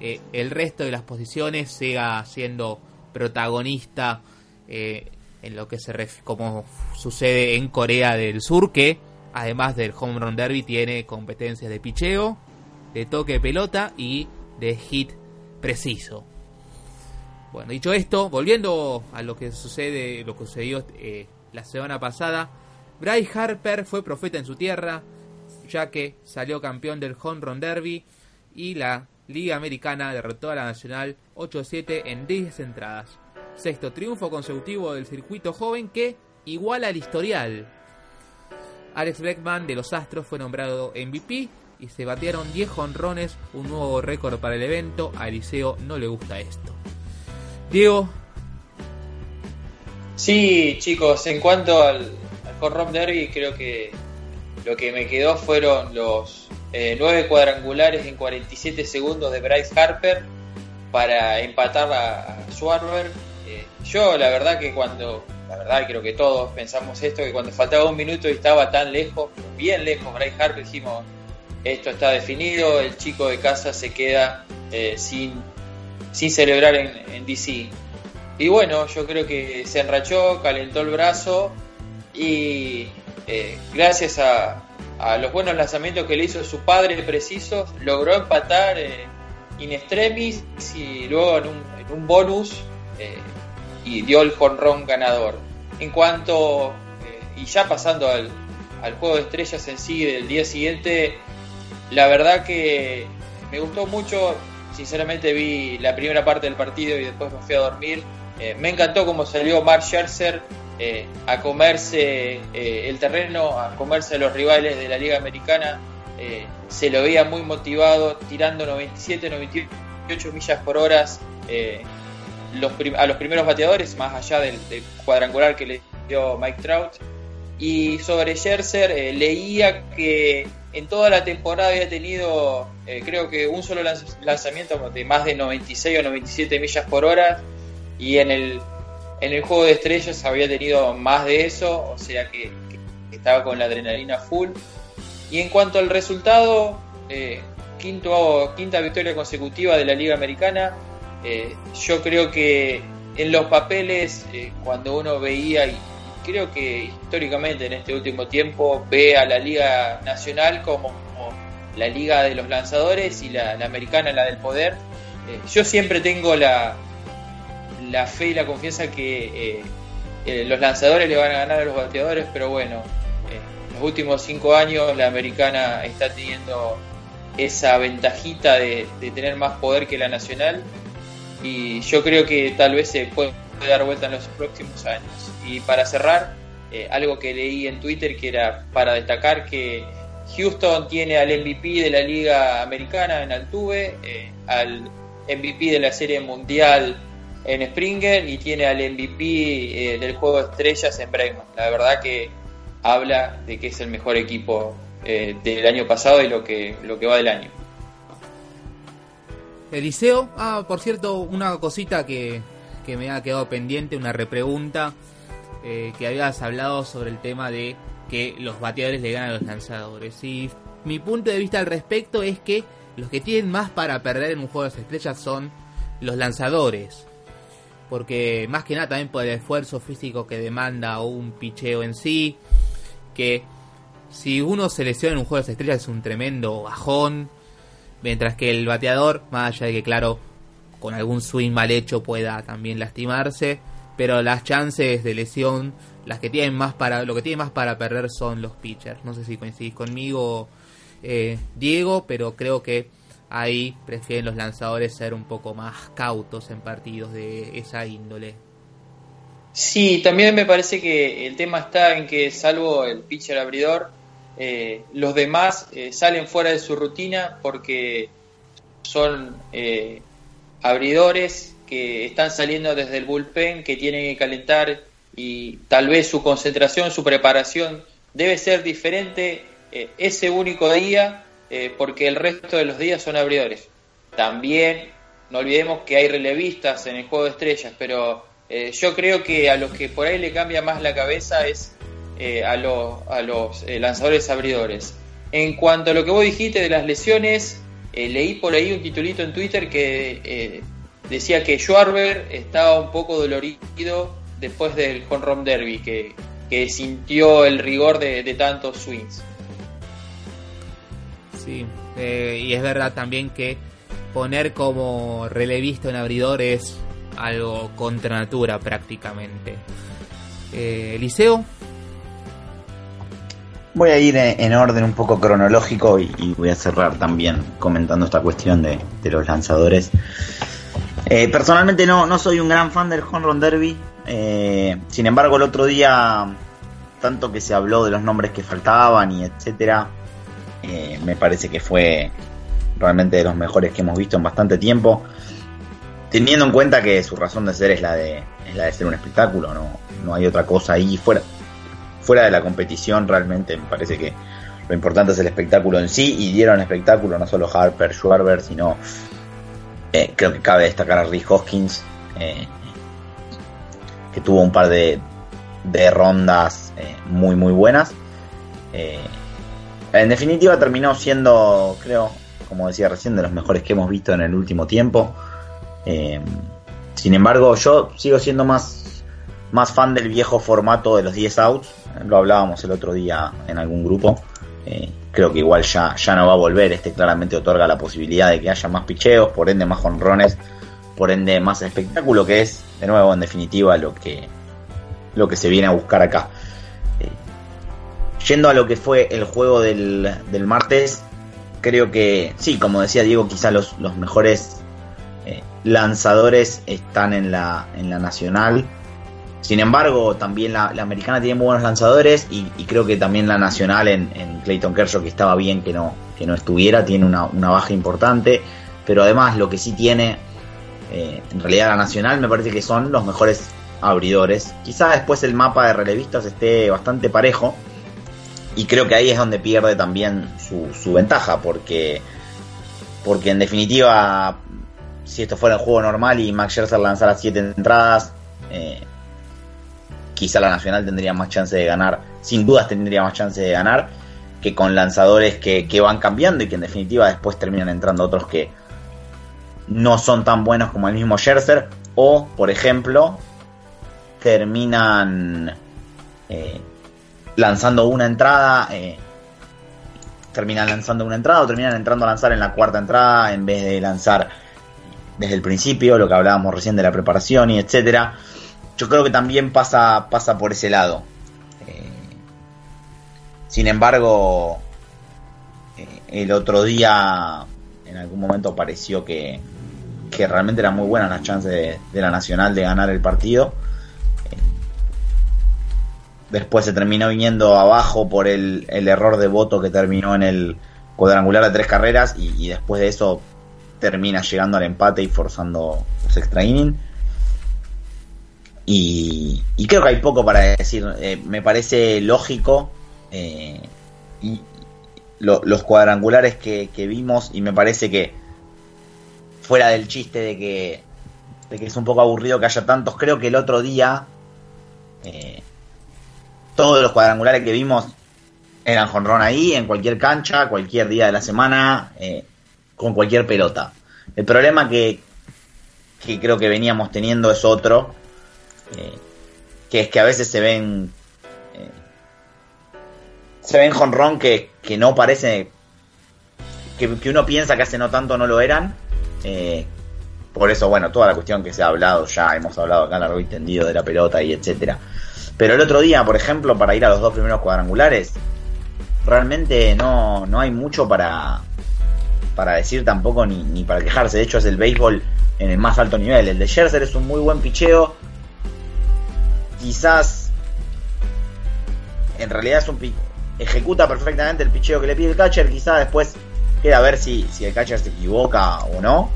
eh, el resto de las posiciones siga siendo protagonista eh, en lo que se como sucede en Corea del Sur, que además del home run derby tiene competencias de picheo, de toque de pelota y de hit preciso. Bueno, dicho esto, volviendo a lo que sucede, lo que sucedió eh, la semana pasada, Bryce Harper fue profeta en su tierra, ya que salió campeón del Home Run Derby y la Liga Americana derrotó a la Nacional 8-7 en 10 entradas. Sexto triunfo consecutivo del circuito joven que iguala el historial. Alex Beckman de los Astros fue nombrado MVP y se batearon 10 honrones, un nuevo récord para el evento. A Eliseo no le gusta esto. Diego. Sí, chicos, en cuanto al, al Home Derby, creo que lo que me quedó fueron los eh, 9 cuadrangulares en 47 segundos de Bryce Harper para empatar a, a. Eh, yo, la verdad, que cuando, la verdad, creo que todos pensamos esto, que cuando faltaba un minuto y estaba tan lejos, bien lejos, Bryce Harper, dijimos, esto está definido, el chico de casa se queda eh, sin, sin celebrar en, en DC. Y bueno, yo creo que se enrachó, calentó el brazo y eh, gracias a, los buenos lanzamientos que le hizo su padre preciso, logró empatar eh, in extremis y luego en un, en un bonus y dio el jonrón ganador. En cuanto, y ya pasando al, al juego de estrellas en sí del día siguiente, la verdad que me gustó mucho, sinceramente vi la primera parte del partido y después me fui a dormir. Eh, me encantó cómo salió Mark Scherzer eh, a comerse eh, el terreno, a comerse a los rivales de la Liga Americana. Se lo veía muy motivado, tirando 97, 98 millas por hora a los primeros bateadores, más allá del, cuadrangular que le dio Mike Trout. Y sobre Scherzer, leía que en toda la temporada había tenido, eh, creo que un solo lanzamiento de más de 96 o 97 millas por hora. Y en el, en el juego de estrellas había tenido más de eso, o sea que, estaba con la adrenalina full. Y en cuanto al resultado, eh, quinto, quinta victoria consecutiva de la Liga Americana. yo creo que en los papeles, cuando uno veía y creo que históricamente en este último tiempo ve a la Liga Nacional como, la Liga de los Lanzadores y la, Americana la del Poder. Eh, yo siempre tengo la, la fe y la confianza que eh, eh, los lanzadores le van a ganar a los bateadores, pero bueno, en los últimos cinco años la Americana está teniendo esa ventajita de, de tener más poder que la Nacional y yo creo que tal vez se puede dar vuelta en los próximos años. Y para cerrar, eh, algo que leí en Twitter que era para destacar que Houston tiene al MVP de la Liga Americana en Altuve, eh, al MVP de la Serie Mundial en Springer y tiene al MVP eh, del juego de estrellas en Bregman. La verdad que habla de que es el mejor equipo del año pasado y lo que, lo que va del año. Eliseo, ah, por cierto, una cosita que, que me ha quedado pendiente, una repregunta. Eh, que habías hablado sobre el tema de que los bateadores le ganan a los lanzadores. Y mi punto de vista al respecto es que los que tienen más para perder en un juego de estrellas son los lanzadores. Porque más que nada también por el esfuerzo físico que demanda un picheo en sí. Que si uno se lesiona en un juego de estrellas es un tremendo bajón. Mientras que el bateador, más allá de que claro, con algún swing mal hecho pueda también lastimarse pero las chances de lesión, las que tienen más para, lo que tienen más para perder son los pitchers. No sé si coincidís conmigo, eh, Diego, pero creo que ahí prefieren los lanzadores ser un poco más cautos en partidos de esa índole. Sí, también me parece que el tema está en que salvo el pitcher abridor, eh, los demás eh, salen fuera de su rutina porque son abridores que están saliendo desde el bullpen, que tienen que calentar y tal vez su concentración, su preparación debe ser diferente eh, ese único día eh, porque el resto de los días son abridores. También no olvidemos que hay relevistas en el juego de estrellas, pero eh, yo creo que a los que por ahí le cambia más la cabeza es a, a, los lanzadores abridores. En cuanto a lo que vos dijiste de las lesiones, leí por ahí un titulito en Twitter que decía que Schwarber estaba un poco dolorido después del home derby, que, sintió el rigor de, tantos swings. Sí, eh, y es verdad también que poner como relevista un abridor es algo contra natura prácticamente. Eh, Eliseo. Voy a ir en orden un poco cronológico y, voy a cerrar también comentando esta cuestión de, de los lanzadores. Eh, personalmente no, no soy un gran fan del Home Run Derby. Eh, sin embargo, el otro día, tanto que se habló de los nombres que faltaban y etcétera, eh, me parece que fue realmente de los mejores que hemos visto en bastante tiempo. Teniendo en cuenta que su razón de ser es la de, es la de ser un espectáculo, no, no hay otra cosa ahí fuera, fuera de la competición. Realmente me parece que lo importante es el espectáculo en sí y dieron espectáculo no solo Harper, Schwarber, sino eh, creo que cabe destacar a Rick Hoskins, eh, que tuvo un par de, rondas eh, muy, muy buenas. en definitiva, terminó siendo, creo, como decía recién, de los mejores que hemos visto en el último tiempo. sin embargo, yo sigo siendo más, más fan del viejo formato de los 10 outs. Lo hablábamos el otro día en algún grupo creo que igual ya, ya no va a volver. Este claramente otorga la posibilidad de que haya más picheos, por ende más honrones, por ende más espectáculo, que es, de nuevo, en definitiva, lo que, lo que se viene a buscar acá. Eh, yendo a lo que fue el juego del, del, martes, creo que sí, como decía Diego, quizá los, los mejores eh, lanzadores están en la, en la nacional. Sin embargo, también la, americana tiene muy buenos lanzadores y, creo que también la nacional en, Clayton Kershaw, que estaba bien que no, que no estuviera, tiene una, baja importante. Pero además lo que sí tiene, eh, en realidad la nacional me parece que son los mejores abridores. Quizá después el mapa de relevistas esté bastante parejo. Y creo que ahí es donde pierde también su, su ventaja, porque, porque en definitiva, si esto fuera un juego normal y Max Scherzer lanzara 7 entradas, eh, quizá la Nacional tendría más chance de ganar, sin dudas tendría más chance de ganar, que con lanzadores que, que van cambiando y que en definitiva después terminan entrando otros que no son tan buenos como el mismo Scherzer, o por ejemplo, terminan eh, lanzando una entrada, eh, terminan lanzando una entrada o terminan entrando a lanzar en la cuarta entrada en vez de lanzar desde el principio, lo que hablábamos recién de la preparación y etcétera. Yo creo que también pasa, pasa por ese lado. Eh, sin embargo, eh, el otro día en algún momento pareció que, que realmente era muy buena la chance de, la Nacional de ganar el partido después se terminó viniendo abajo por el, el, error de voto que terminó en el cuadrangular de tres carreras y, y, después de eso termina llegando al empate y forzando los extra inning. Y, creo que hay poco para decir. Eh, me parece lógico eh, y lo, los cuadrangulares que, vimos y me parece que fuera del chiste de que, de que es un poco aburrido que haya tantos, creo que el otro día... Eh, todos los cuadrangulares que vimos eran jonrón ahí, en cualquier cancha, cualquier día de la semana, con cualquier pelota. El problema que, que, creo que veníamos teniendo es otro, eh, que es que a veces se ven eh, se ven jonrón que, que no parece que, que, uno piensa que hace no tanto no lo eran. Eh, por eso, bueno, toda la cuestión que se ha hablado ya, hemos hablado acá largo y tendido de la pelota y etcétera. Pero el otro día, por ejemplo, para ir a los dos primeros cuadrangulares, realmente no, no hay mucho para, para decir tampoco ni, ni, para quejarse. De hecho, es el béisbol en el más alto nivel. El de Scherzer es un muy buen picheo. Quizás en realidad es un ejecuta perfectamente el picheo que le pide el catcher. Quizás después queda a ver si, si el catcher se equivoca o no.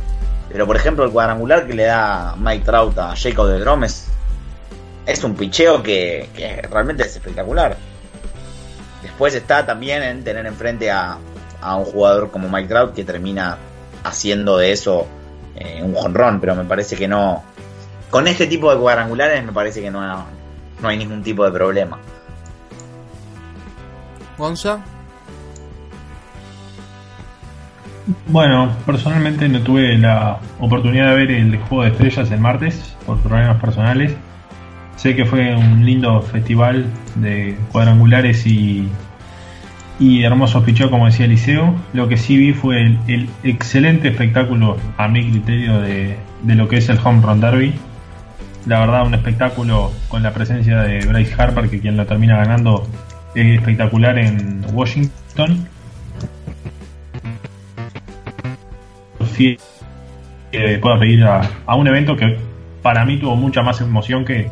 Pero por ejemplo, el cuadrangular que le da Mike Trout a Jacob de Grom es un picheo que, que, realmente es espectacular. Después está también en tener enfrente a, a un jugador como Mike Trout que termina haciendo de eso eh, un jonrón, pero me parece que no. Con este tipo de cuadrangulares me parece que no, no hay ningún tipo de problema. Gonza. Bueno, personalmente no tuve la oportunidad de ver el juego de estrellas el martes por problemas personales. Sé que fue un lindo festival de cuadrangulares y, y hermosos picheos, como decía Eliseo. Lo que sí vi fue el, el, excelente espectáculo, a mi criterio, de, de, lo que es el Home Run Derby. La verdad, un espectáculo con la presencia de Bryce Harper, que quien lo termina ganando es espectacular en Washington. Sí, eh, puedo pedir a, a un evento que para mí tuvo mucha más emoción que,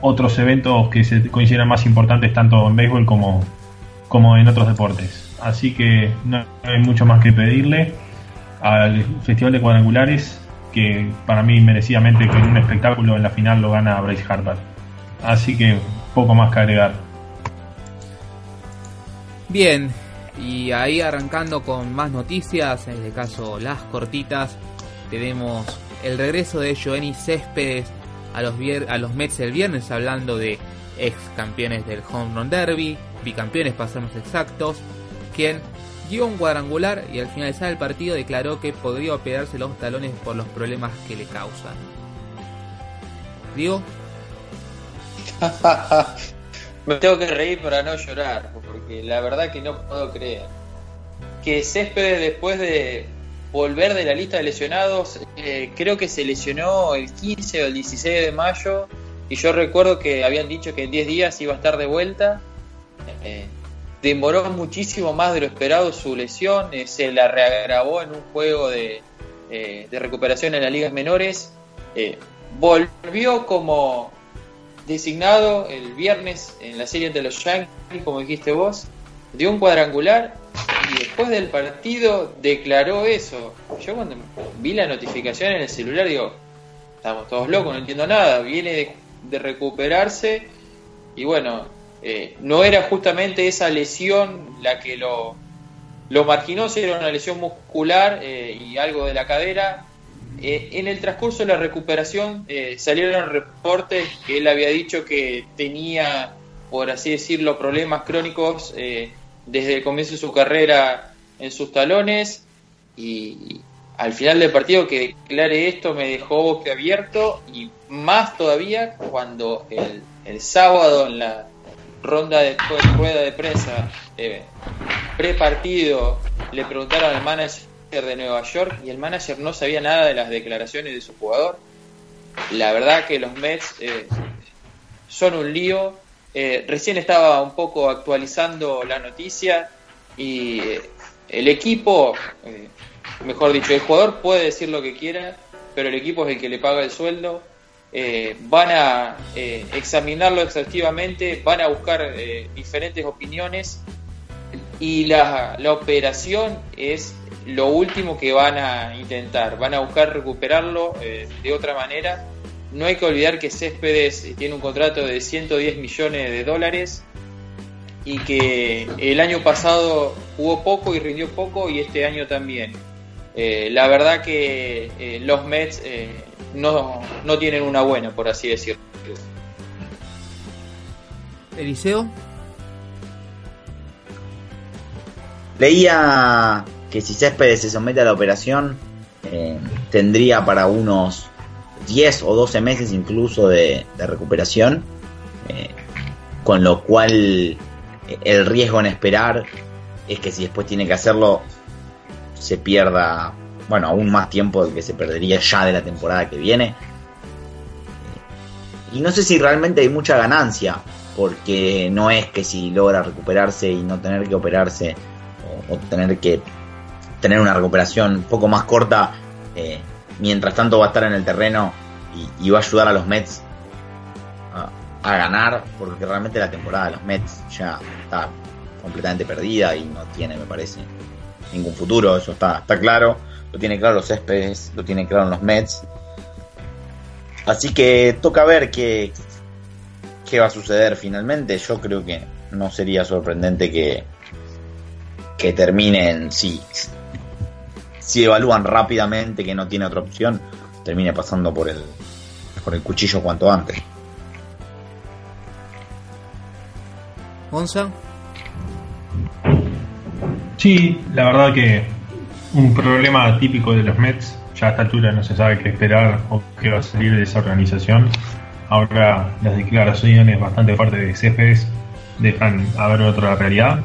otros eventos que se consideran más importantes tanto en béisbol como, como en otros deportes. Así que no hay mucho más que pedirle al Festival de Cuadrangulares, que para mí merecidamente con un espectáculo en la final lo gana Bryce Harper. Así que poco más que agregar. Bien, y ahí arrancando con más noticias, en este caso las cortitas, tenemos el regreso de Joenny Céspedes a los, a los Mets el viernes hablando de ex campeones del Home Run Derby, bicampeones para ser más exactos, quien dio un cuadrangular y al finalizar el partido declaró que podría operarse los talones por los problemas que le causan. ¿Digo? Me tengo que reír para no llorar, porque la verdad que no puedo creer que Céspedes después de volver de la lista de lesionados. Eh, creo que se lesionó el 15 o el 16 de mayo. Y yo recuerdo que habían dicho que en 10 días iba a estar de vuelta. Eh, demoró muchísimo más de lo esperado su lesión. Eh, se la reagravó en un juego de, eh, de recuperación en las ligas menores. volvió como designado el viernes en la serie de los Yankees, como dijiste vos. Dio un cuadrangular y después del partido declaró eso. Yo cuando vi la notificación en el celular digo, estamos todos locos, no entiendo nada. Viene de recuperarse y bueno, eh, no era justamente esa lesión la que lo, marginó, si era una lesión muscular eh, y algo de la cadera. Eh, en el transcurso de la recuperación salieron reportes que él había dicho que tenía, por así decirlo, problemas crónicos desde el comienzo de su carrera en sus talones y al final del partido que declare esto me dejó abierto y más todavía cuando el, el sábado en la ronda de rueda de prensa eh, pre-partido le preguntaron al manager de Nueva York y el manager no sabía nada de las declaraciones de su jugador. La verdad que los Mets eh, son un lío. Eh, recién estaba un poco actualizando la noticia y eh, el equipo, mejor dicho, el jugador puede decir lo que quiera, pero el equipo es el que le paga el sueldo eh, van a eh, examinarlo exhaustivamente, van a buscar eh, diferentes opiniones y la, la, operación es lo último que van a intentar, van a buscar recuperarlo de otra manera. No hay que olvidar que Céspedes tiene un contrato de 110 millones de dólares y que el año pasado jugó poco y rindió poco y este año también. la verdad que los Mets no, no tienen una buena, por así decirlo. Eliseo. Leía que si Céspedes se somete a la operación, eh, tendría para unos 10 o 12 meses incluso de, recuperación, eh, con lo cual eh, el riesgo en esperar es que si después tiene que hacerlo, se pierda bueno, aún más tiempo que se perdería ya de la temporada que viene. Y no sé si realmente hay mucha ganancia, porque no es que si logra recuperarse y no tener que operarse o, tener que tener una recuperación un poco más corta, eh, mientras tanto va a estar en el terreno y, va a ayudar a los Mets a, a, ganar, porque realmente la temporada de los Mets ya está completamente perdida y no tiene, me parece, ningún futuro, eso está, está claro lo tiene claro los Céspedes, lo tiene claro los Mets. Así que toca ver qué, qué va a suceder finalmente. Yo creo que no sería sorprendente que, que terminen, si, si evalúan rápidamente que no tiene otra opción, termine pasando por el, por el cuchillo cuanto antes. Gonza. Sí, la verdad que un problema típico de los Mets. Ya a esta altura no se sabe qué esperar o qué va a salir de esa organización. Ahora las declaraciones bastante fuertes de Céspedes dejan a ver otra realidad.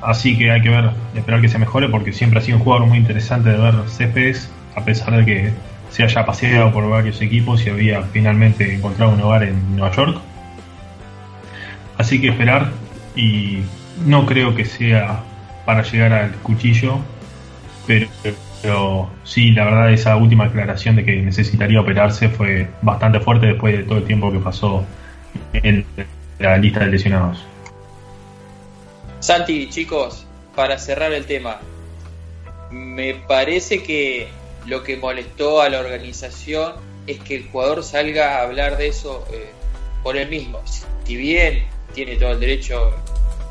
Así que hay que ver, esperar que se mejore porque siempre ha sido un jugador muy interesante de ver Céspedes, a pesar de que se haya paseado por varios equipos y había finalmente encontrado un hogar en Nueva York. Así que esperar y no creo que sea para llegar al cuchillo, pero, sí, la verdad esa última aclaración de que necesitaría operarse fue bastante fuerte después de todo el tiempo que pasó en la lista de lesionados. Santi, chicos, para cerrar el tema, me parece que lo que molestó a la organización es que el jugador salga a hablar de eso eh, por él mismo. Si bien tiene todo el derecho,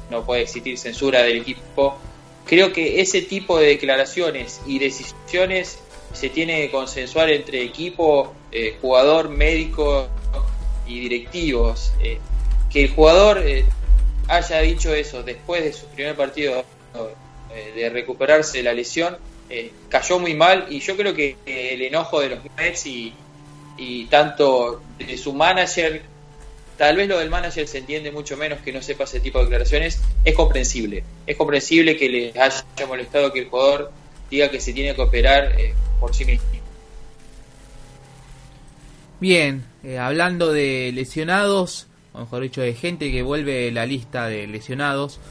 no puede existir censura del equipo, Creo que ese tipo de declaraciones y decisiones se tiene que consensuar entre equipo, eh, jugador, médico y directivos. Eh, que el jugador eh, haya dicho eso después de su primer partido de recuperarse de la lesión, cayó muy mal y yo creo que el enojo de los Mets y tanto de su manager Tal vez lo del manager se entiende mucho menos que no sepa ese tipo de declaraciones. Es comprensible. Es comprensible que le haya molestado que el jugador diga que se tiene que operar eh, por sí mismo. Bien, eh, hablando de lesionados, o mejor dicho, de gente que vuelve la lista de lesionados,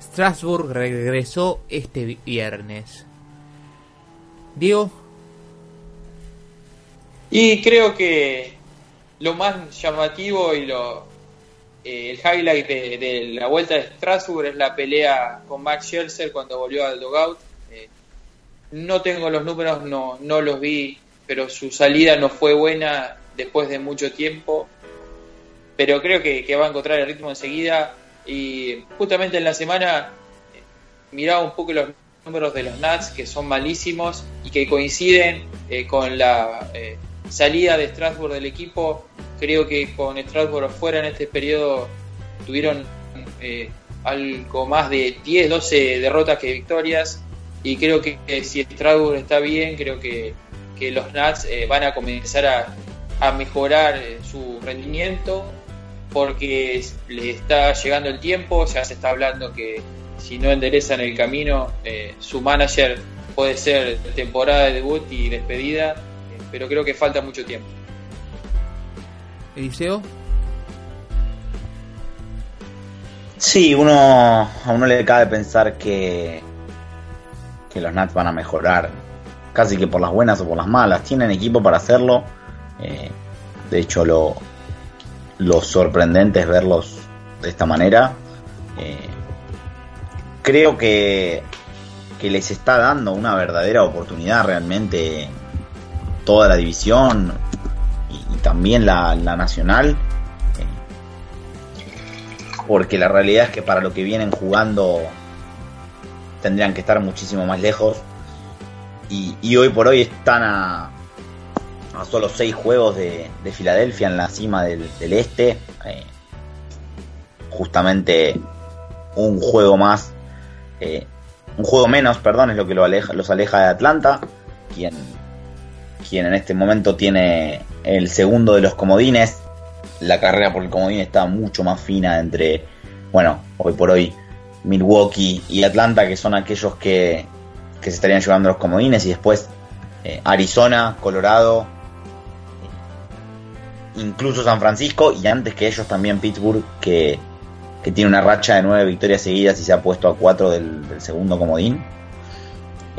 Strasbourg regresó este viernes. Diego. Y creo que lo más llamativo y lo eh, el highlight de, la vuelta de Strasbourg es la pelea con Max Scherzer cuando volvió al dogout. Eh, no tengo los números, no, no los vi, pero su salida no fue buena después de mucho tiempo. pero creo que, va a encontrar el ritmo enseguida. Y justamente en la semana eh, miraba un poco los números de los Nats, que son malísimos y que coinciden con la salida de Strasbourg del equipo. Creo que con Strasbourg afuera en este periodo tuvieron algo más de 10, 12 derrotas que victorias. Y creo que, si Strasbourg está bien, creo que, los Nats van a comenzar a, a mejorar su rendimiento porque le está llegando el tiempo, ya se está hablando que si no enderezan el camino, eh, su manager puede ser temporada de debut y despedida, eh, pero creo que falta mucho tiempo. Eliseo. Sí, uno a uno le cabe pensar que que los Nats van a mejorar, casi que por las buenas o por las malas. Tienen equipo para hacerlo. Eh, de hecho, lo, lo sorprendente es verlos de esta manera. Eh, creo que, que les está dando una verdadera oportunidad realmente toda la división y, también la, nacional. Eh, porque la realidad es que para lo que vienen jugando tendrían que estar muchísimo más lejos. y hoy por hoy están a, a solo seis juegos de, Filadelfia en la cima del, este. Eh, justamente un juego más, eh, un juego menos, perdón, es lo que lo aleja, los aleja de Atlanta, quien, quien en este momento tiene el segundo de los comodines. La carrera por el comodín está mucho más fina entre, bueno, hoy por hoy Milwaukee y Atlanta, que son aquellos que, que se estarían llevando los comodines, y después eh, Arizona, Colorado, incluso San Francisco y antes que ellos también Pittsburgh, que, tiene una racha de nueve victorias seguidas y se ha puesto a cuatro del, segundo comodín.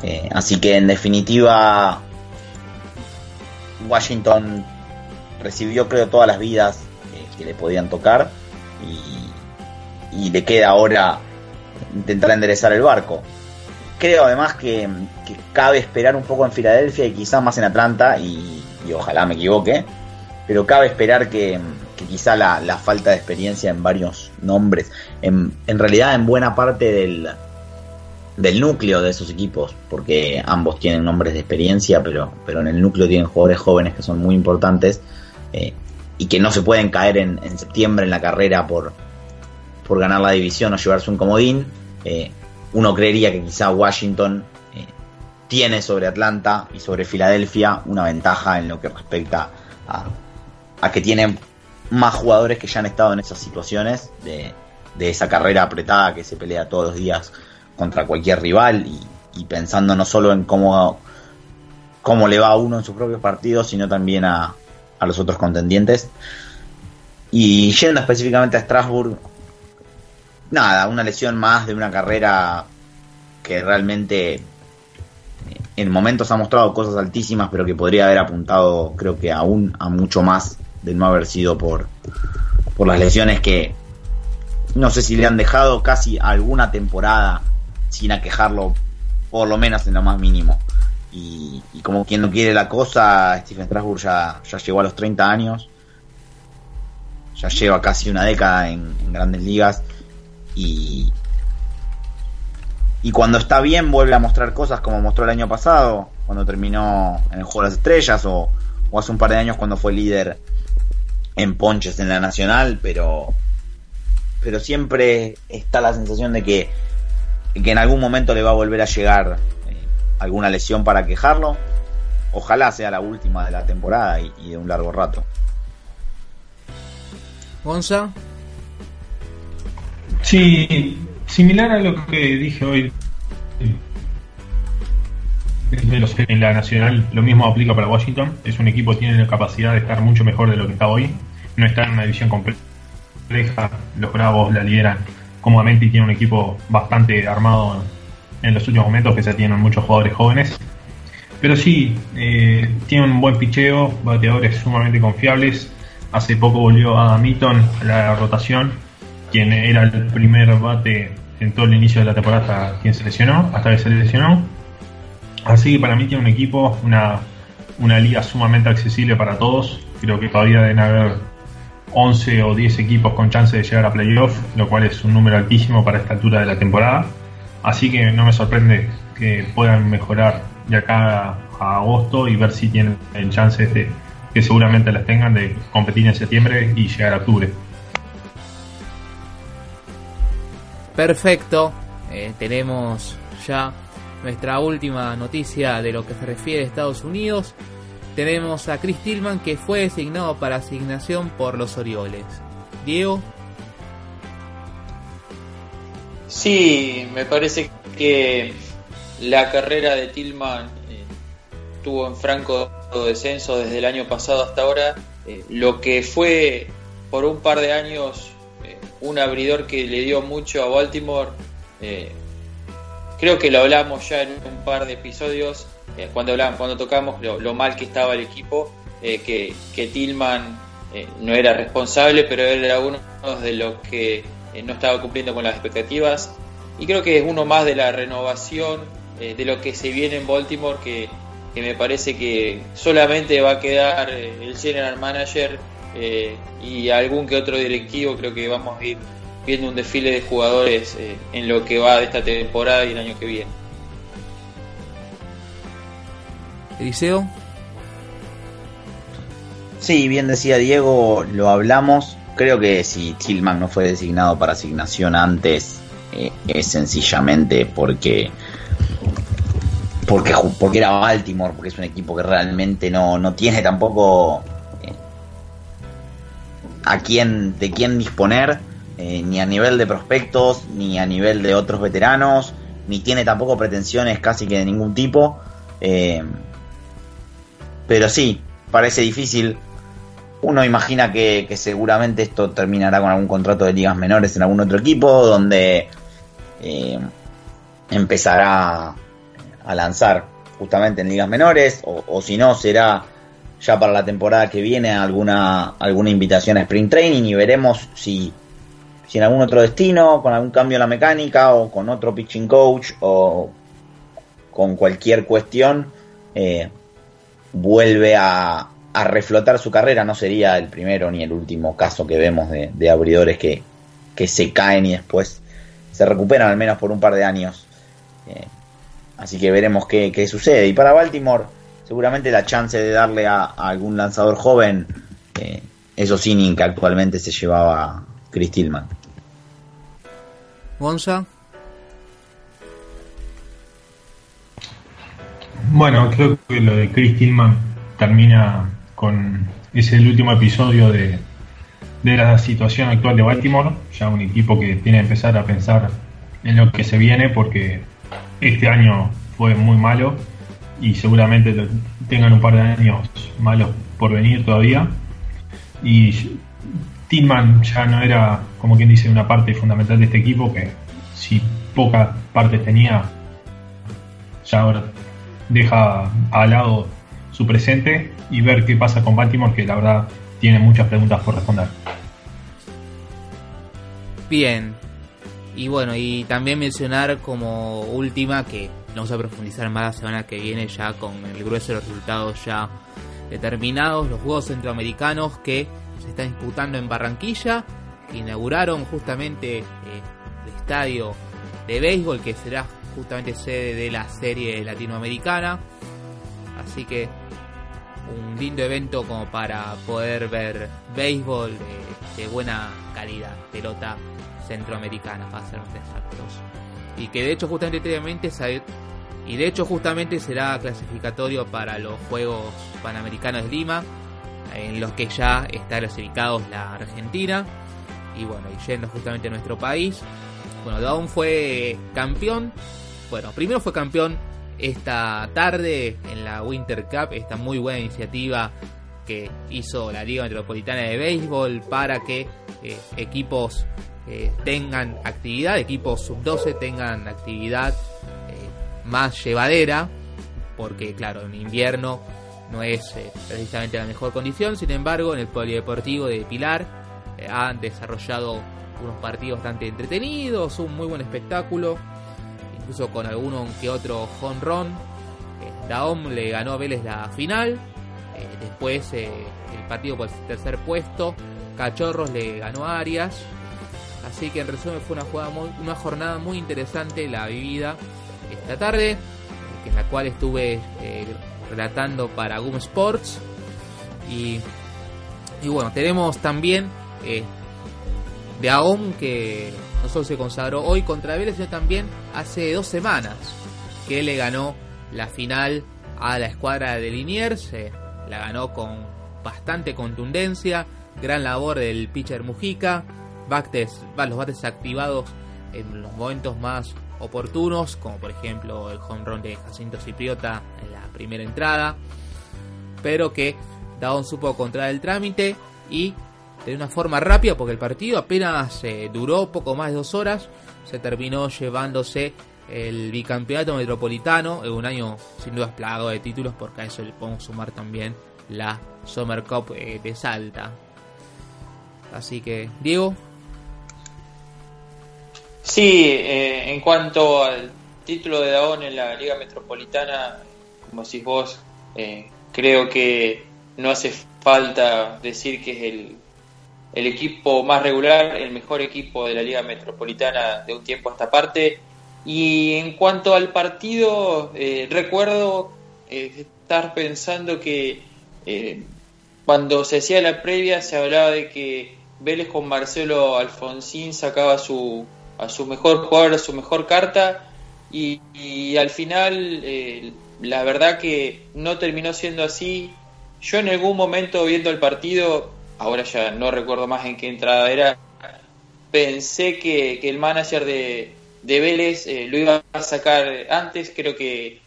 Eh, así que en definitiva, Washington recibió creo todas las vidas que le podían tocar y, le queda ahora intentar enderezar el barco. Creo además que, cabe esperar un poco en Filadelfia y quizás más en Atlanta y ojalá me equivoque pero cabe esperar que, quizá la, falta de experiencia en varios nombres, en, en realidad en buena parte del, del núcleo de esos equipos, porque ambos tienen nombres de experiencia, pero, pero en el núcleo tienen jugadores jóvenes que son muy importantes eh, y que no se pueden caer en, septiembre en la carrera por, por ganar la división o llevarse un comodín. Eh, uno creería que quizá Washington eh, tiene sobre Atlanta y sobre Filadelfia una ventaja en lo que respecta a, a que tienen más jugadores que ya han estado en esas situaciones de, esa carrera apretada que se pelea todos los días contra cualquier rival y, pensando no solo en cómo, cómo le va a uno en sus propios partidos, sino también a, a los otros contendientes. Y yendo específicamente a Strasbourg, nada, una lesión más de una carrera que realmente en momentos ha mostrado cosas altísimas, pero que podría haber apuntado, creo que aún a mucho más de no haber sido por, por las lesiones que no sé si le han dejado casi alguna temporada sin aquejarlo, por lo menos en lo más mínimo. Y, como quien no quiere la cosa, Stephen Strasburg ya, ya llegó a los 30 años, ya lleva casi una década en, grandes ligas y, y cuando está bien vuelve a mostrar cosas como mostró el año pasado, cuando terminó en el Juego de las Estrellas o, o hace un par de años cuando fue líder en ponches en la nacional, pero pero siempre está la sensación de que, que en algún momento le va a volver a llegar eh, alguna lesión para quejarlo. Ojalá sea la última de la temporada y, de un largo rato. Gonza. Sí, similar a lo que dije hoy en la nacional lo mismo aplica para Washington. Es un equipo que tiene la capacidad de estar mucho mejor de lo que está hoy. No está en una división compleja. Los Bravos la lideran cómodamente y tiene un equipo bastante armado en los últimos momentos, que se tienen muchos jugadores jóvenes. Pero sí, eh, tiene un buen picheo, bateadores sumamente confiables. Hace poco volvió a Mitton a la rotación, quien era el primer bate en todo el inicio de la temporada quien se lesionó, hasta que se lesionó Así que para mí tiene un equipo, una, una liga sumamente accesible para todos. Creo que todavía deben haber 11 o 10 equipos con chance de llegar a playoff, lo cual es un número altísimo para esta altura de la temporada. Así que no me sorprende que puedan mejorar de acá a agosto y ver si tienen chances de que seguramente las tengan de competir en septiembre y llegar a octubre. Perfecto, eh, tenemos ya nuestra última noticia de lo que se refiere a Estados Unidos. Tenemos a Chris Tillman que fue designado para asignación por los Orioles. Diego. Sí, me parece que la carrera de Tillman eh, tuvo en franco descenso desde el año pasado hasta ahora. Eh, lo que fue por un par de años eh, un abridor que le dio mucho a Baltimore, creo que lo hablamos ya en un par de episodios eh, cuando hablamos, cuando tocamos lo, mal que estaba el equipo, eh, que, que, Tillman eh, no era responsable, pero él era uno de los que no estaba cumpliendo con las expectativas. Y creo que es uno más de la renovación de lo que se viene en Baltimore, que, que, me parece que solamente va a quedar el general manager y algún que otro directivo. Creo que vamos a ir viendo un desfile de jugadores en lo que va de esta temporada y el año que viene. Eliseo. Sí, bien decía Diego, lo hablamos. Creo que si Tillman no fue designado para asignación antes, eh, es sencillamente porque, porque porque era Baltimore, porque es un equipo que realmente no, no tiene tampoco eh, a quién, de quién disponer, eh, ni a nivel de prospectos, ni a nivel de otros veteranos, ni tiene tampoco pretensiones casi que de ningún tipo. Pero sí, parece difícil. Uno imagina que, seguramente esto terminará con algún contrato de ligas menores en algún otro equipo, donde eh, empezará a lanzar justamente en ligas menores, o, si no, será ya para la temporada que viene alguna, alguna invitación a Spring Training y veremos si, si en algún otro destino, con algún cambio en la mecánica o con otro pitching coach o con cualquier cuestión, eh, vuelve a, reflotar su carrera. No sería el primero ni el último caso que vemos de, abridores que, se caen y después se recuperan al menos por un par de años. Eh, así que veremos qué, sucede. Y para Baltimore, seguramente la chance de darle a, algún lanzador joven eh, esos innings que actualmente se llevaba Chris Tillman. Bueno, creo que lo de Chris Tillman termina con. Es el último episodio de, la situación actual de Baltimore. Ya un equipo que tiene que empezar a pensar en lo que se viene porque este año fue muy malo y seguramente tengan un par de años malos por venir todavía. Y Tillman ya no era, como quien dice, una parte fundamental de este equipo que si pocas partes tenía, ya ahora deja al lado su presente y ver qué pasa con Baltimore, que la verdad tiene muchas preguntas por responder. Bien, y bueno, y también mencionar como última que vamos a profundizar más la semana que viene ya con el grueso de los resultados ya determinados, los Juegos Centroamericanos que se están disputando en Barranquilla, que inauguraron justamente eh, el estadio de béisbol que será justamente sede de la serie latinoamericana. Así que un lindo evento como para poder ver béisbol de, buena calidad, pelota centroamericana para ser exactos. Y que de hecho justamente y de hecho justamente será clasificatorio para los Juegos Panamericanos de Lima, en los que ya está clasificados la Argentina. Y bueno, y yendo justamente a nuestro país. Bueno, Dawn fue campeón bueno, primero fue campeón esta tarde en la Winter Cup, esta muy buena iniciativa que hizo la Liga Metropolitana de Béisbol para que eh, equipos eh, tengan actividad, equipos sub-12 tengan actividad eh, más llevadera, porque claro, en invierno no es precisamente la mejor condición, sin embargo en el Polideportivo de Pilar han desarrollado unos partidos bastante entretenidos, un muy buen espectáculo, incluso con alguno que otro honrón. Eh, Daom le ganó a Vélez la final. Eh, después eh, el partido por el tercer puesto Cachorros le ganó a Arias. Así que en resumen fue una, jugada una jornada muy interesante la vivida esta tarde, en la cual estuve eh, relatando para Goom Sports. Y, y bueno, tenemos también eh, de AOM que no solo se consagró hoy contra Vélez, sino también hace dos semanas que le ganó la final a la escuadra de Liniers. la ganó con bastante contundencia, gran labor del pitcher Mujica, bates, los bates activados en los momentos más oportunos, como por ejemplo el home run de Jacinto Cipriota en la primera entrada, pero que Daon supo contra el trámite y de una forma rápida, porque el partido apenas eh, duró poco más de dos horas, se terminó llevándose el bicampeonato metropolitano en un año sin duda plagado de títulos, porque a eso le podemos sumar también la Summer Cup eh, de Salta. Así que, Diego. Sí, eh, en cuanto al título de Daón en la Liga Metropolitana, como decís vos, creo que no hace falta decir que es el el equipo más regular, el mejor equipo de la Liga Metropolitana de un tiempo a esta parte. Y en cuanto al partido, eh, recuerdo eh, estar pensando que eh, cuando se hacía la previa se hablaba de que Vélez con Marcelo Alfonsín sacaba su, a su mejor jugador, a su mejor carta, y, y al final la verdad que no terminó siendo así. Yo en algún momento viendo el partido ahora ya no recuerdo más en qué entrada era, pensé que, el manager de, de Vélez eh, lo iba a sacar antes, creo que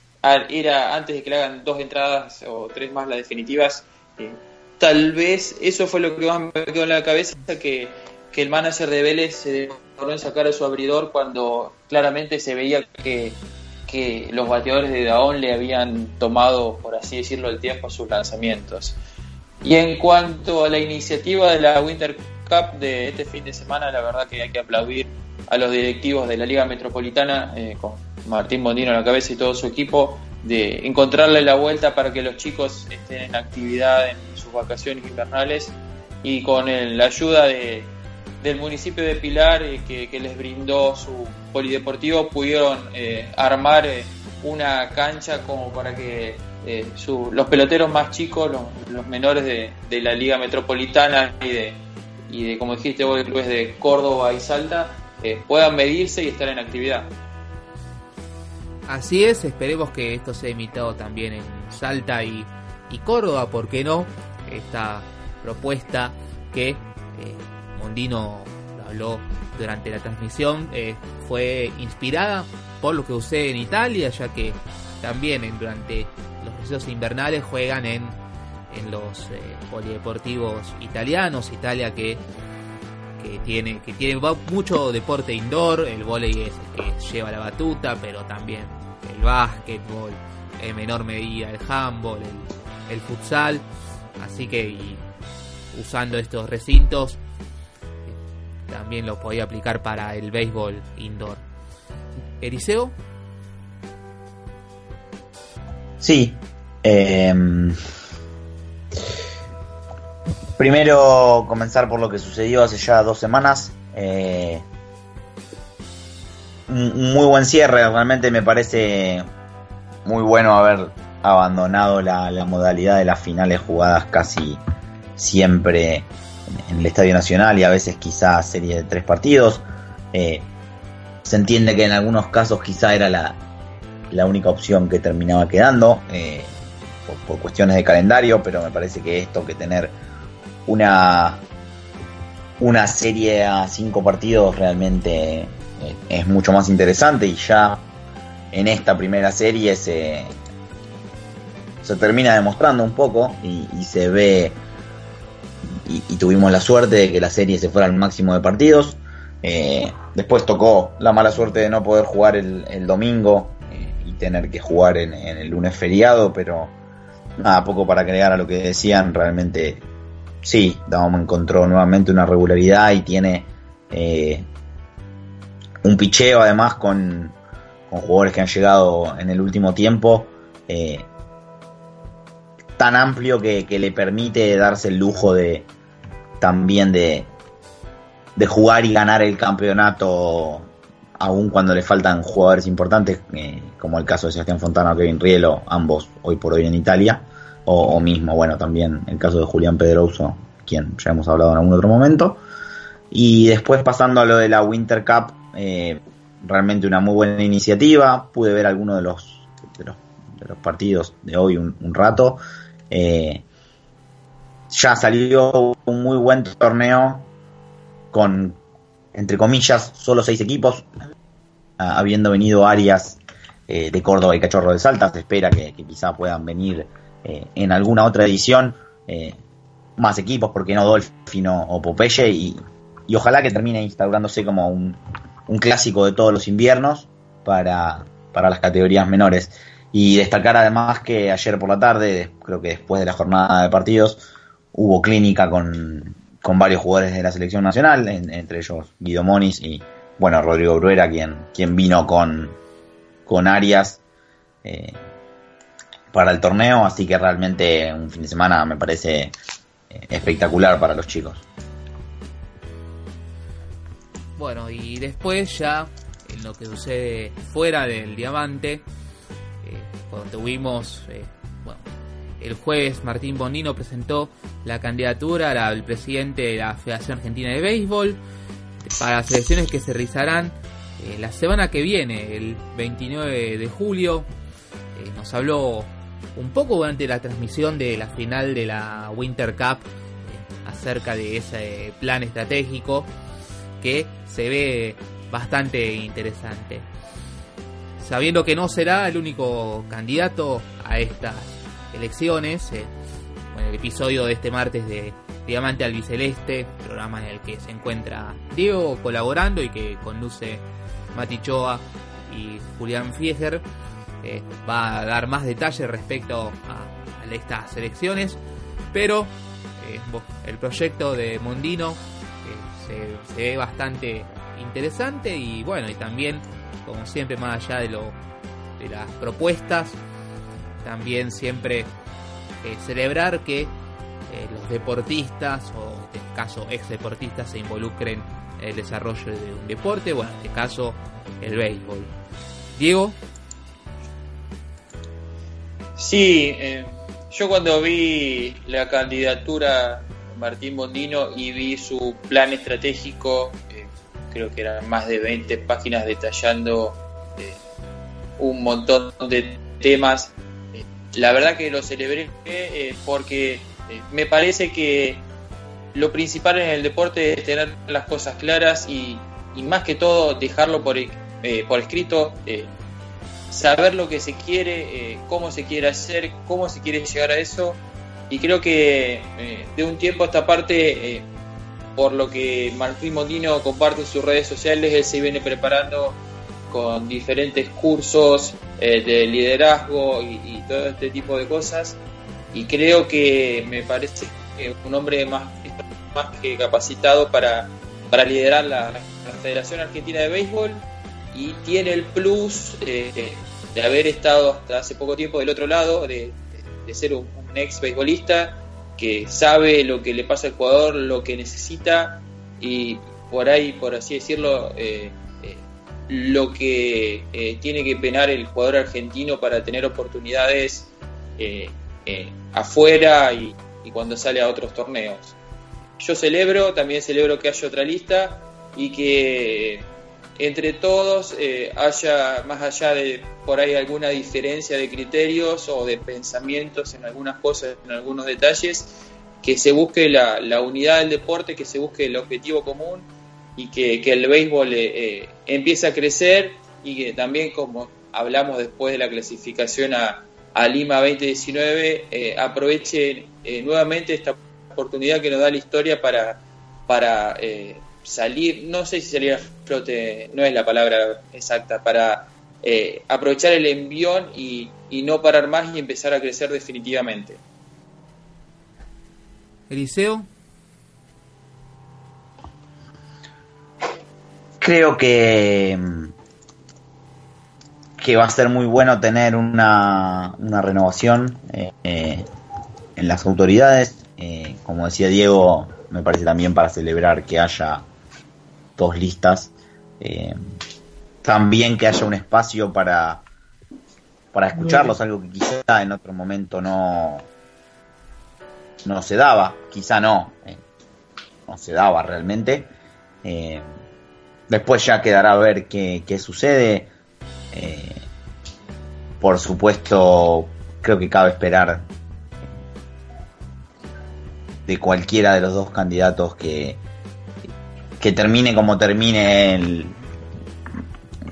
era antes de que le hagan dos entradas o tres más las definitivas. Eh, tal vez eso fue lo que más me quedó en la cabeza, que, que el manager de Vélez se demoró en sacar a su abridor cuando claramente se veía que, que los bateadores de Daón le habían tomado, por así decirlo, el tiempo a sus lanzamientos. Y en cuanto a la iniciativa de la Winter Cup de este fin de semana, la verdad que hay que aplaudir a los directivos de la Liga Metropolitana, eh, con Martín Bondino a la cabeza y todo su equipo, de encontrarle la vuelta para que los chicos estén en actividad en sus vacaciones invernales y con la ayuda de, del municipio de Pilar eh, que, les brindó su polideportivo pudieron eh, armar una cancha como para que eh, los peloteros más chicos, los, menores de, la Liga Metropolitana y de, y como dijiste vos, clubes de Córdoba y Salta, eh, puedan medirse y estar en actividad. Así es, esperemos que esto sea imitado también en Salta y, Córdoba, ¿por qué no? Esta propuesta que eh, Mondino habló durante la transmisión fue inspirada por lo que usé en Italia, ya que también durante los invernales juegan en, en los eh, polideportivos italianos, Italia que, que tiene que tiene mucho deporte indoor, el volei es el que lleva la batuta, pero también el básquetbol, en menor medida el handball, el, futsal, así que usando estos recintos también lo podía aplicar para el béisbol indoor. Eriseo Sí. Em, primero comenzar por lo que sucedió hace ya dos semanas. Eh, un muy buen cierre, realmente me parece muy bueno haber abandonado la, modalidad de las finales jugadas casi siempre en, el Estadio Nacional y a veces quizá serie de tres partidos. Eh, se entiende que en algunos casos quizá era la, única opción que terminaba quedando eh, por, cuestiones de calendario, pero me parece que esto que tener una una serie a cinco partidos realmente eh, es mucho más interesante y ya en esta primera serie se, se termina demostrando un poco y, se ve y, tuvimos la suerte de que la serie se fuera al máximo de partidos. Eh, después tocó la mala suerte de no poder jugar el, domingo tener que jugar en, el lunes feriado, pero nada, poco para agregar a lo que decían, realmente sí, Dama encontró nuevamente una regularidad y tiene eh, un picheo además con, con, jugadores que han llegado en el último tiempo. Eh, tan amplio que, le permite darse el lujo de, también de, de jugar y ganar el campeonato aún cuando le faltan jugadores importantes, eh, como el caso de Sebastián Fontana o Kevin Rielo, ambos hoy por hoy en Italia, o, mismo, bueno, también el caso de Julián Pedroso, quien ya hemos hablado en algún otro momento. Y después pasando a lo de la Winter Cup, eh, realmente una muy buena iniciativa, pude ver algunos de los, de los, partidos de hoy un, rato. Eh, ya salió un muy buen torneo con entre comillas, solo seis equipos, ah, habiendo venido Arias eh, de Córdoba y Cachorro de Salta, se espera que, quizá puedan venir eh, en alguna otra edición eh, más equipos, porque no Dolfino o Popeye, y, ojalá que termine instaurándose como un, clásico de todos los inviernos para, para las categorías menores. Y destacar además que ayer por la tarde, creo que después de la jornada de partidos, hubo clínica con, con varios jugadores de la selección nacional, entre ellos Guido Moniz y bueno Rodrigo Bruera, quien, quien vino con, con Arias eh, para el torneo, así que realmente un fin de semana me parece eh, espectacular para los chicos. Bueno, y después ya en lo que sucede fuera del diamante, eh, cuando tuvimos el jueves Martín Bonino presentó la candidatura al presidente de la Federación Argentina de Béisbol para las elecciones que se realizarán eh, la semana que viene, el 29 de julio. Eh, nos habló un poco durante la transmisión de la final de la Winter Cup eh, acerca de ese plan estratégico que se ve bastante interesante. Sabiendo que no será el único candidato a estas elecciones. Eh, el episodio de este martes de Diamante Albiceleste, programa en el que se encuentra Diego colaborando y que conduce Mati Choa y Julián Fieger, eh, va a dar más detalles respecto a, estas elecciones, pero eh, el proyecto de Mondino se, se, ve bastante interesante y bueno, y también, como siempre, más allá de, de las propuestas, también siempre eh, celebrar que eh, los deportistas, o este caso ex deportistas, se involucren en el desarrollo de un deporte, bueno, en este caso el béisbol. Diego. Sí, eh, yo cuando vi la candidatura de Martín Bondino y vi su plan estratégico, creo que eran más de 20 páginas detallando un montón de temas la verdad que lo celebré eh, porque eh, me parece que lo principal en el deporte es tener las cosas claras y, más que todo dejarlo por, eh, por escrito, saber lo que se quiere, cómo se quiere hacer, cómo se quiere llegar a eso. Y creo que de un tiempo a esta parte, por lo que Martín Mondino comparte en sus redes sociales, él se viene preparando con diferentes cursos eh, de liderazgo y, todo este tipo de cosas. Y creo que me parece un hombre más, más que capacitado para, para liderar la, Federación Argentina de Béisbol y tiene el plus eh, de haber estado hasta hace poco tiempo del otro lado, de, ser un, ex beisbolista que sabe lo que le pasa al jugador, lo que necesita y por ahí, por así decirlo, eh, lo que eh, tiene que penar el jugador argentino para tener oportunidades eh, eh, afuera y, cuando sale a otros torneos. Yo celebro, también celebro que haya otra lista y que entre todos haya, más allá de por ahí alguna diferencia de criterios o de pensamientos en algunas cosas, en algunos detalles, que se busque la, unidad del deporte, que se busque el objetivo común y que, el béisbol eh, eh, empiece a crecer y que también, como hablamos después de la clasificación a, Lima 2019, eh, aproveche nuevamente esta oportunidad que nos da la historia para, para salir, no sé si salir a flote, no es la palabra exacta, para aprovechar el envión y, y no parar más y empezar a crecer definitivamente. Eliseo. creo que, que va a ser muy bueno tener una, una renovación eh, en las autoridades. Eh, como decía Diego, me parece también para celebrar que haya dos listas. Eh, también que haya un espacio para, para escucharlos, algo que quizá en otro momento no, no se daba, quizá no, eh, no se daba realmente. Después ya quedará a ver qué, qué sucede. por supuesto, creo que cabe esperar de cualquiera de los dos candidatos que, que termine como termine el,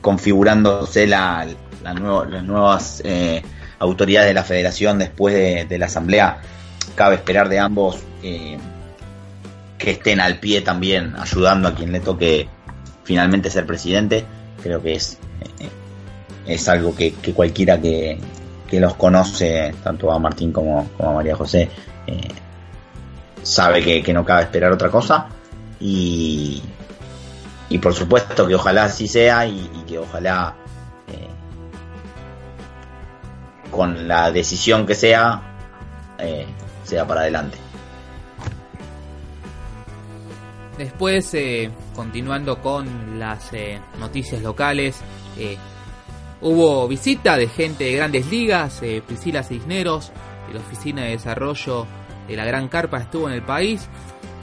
configurándose la, las nuevas eh, autoridades de la federación después de, la asamblea. Cabe esperar de ambos eh, que estén al pie también ayudando a quien le toque finalmente ser presidente. Creo que es, eh, es algo que, cualquiera que, que, los conoce, tanto a Martín como, como a María José, sabe que, no cabe esperar otra cosa y, y por supuesto que ojalá así sea y, que ojalá eh, con la decisión que sea eh, sea para adelante. Después, eh, continuando con las noticias locales, hubo visita de gente de grandes ligas, Priscila Cisneros, de la Oficina de Desarrollo de la Gran Carpa estuvo en el país,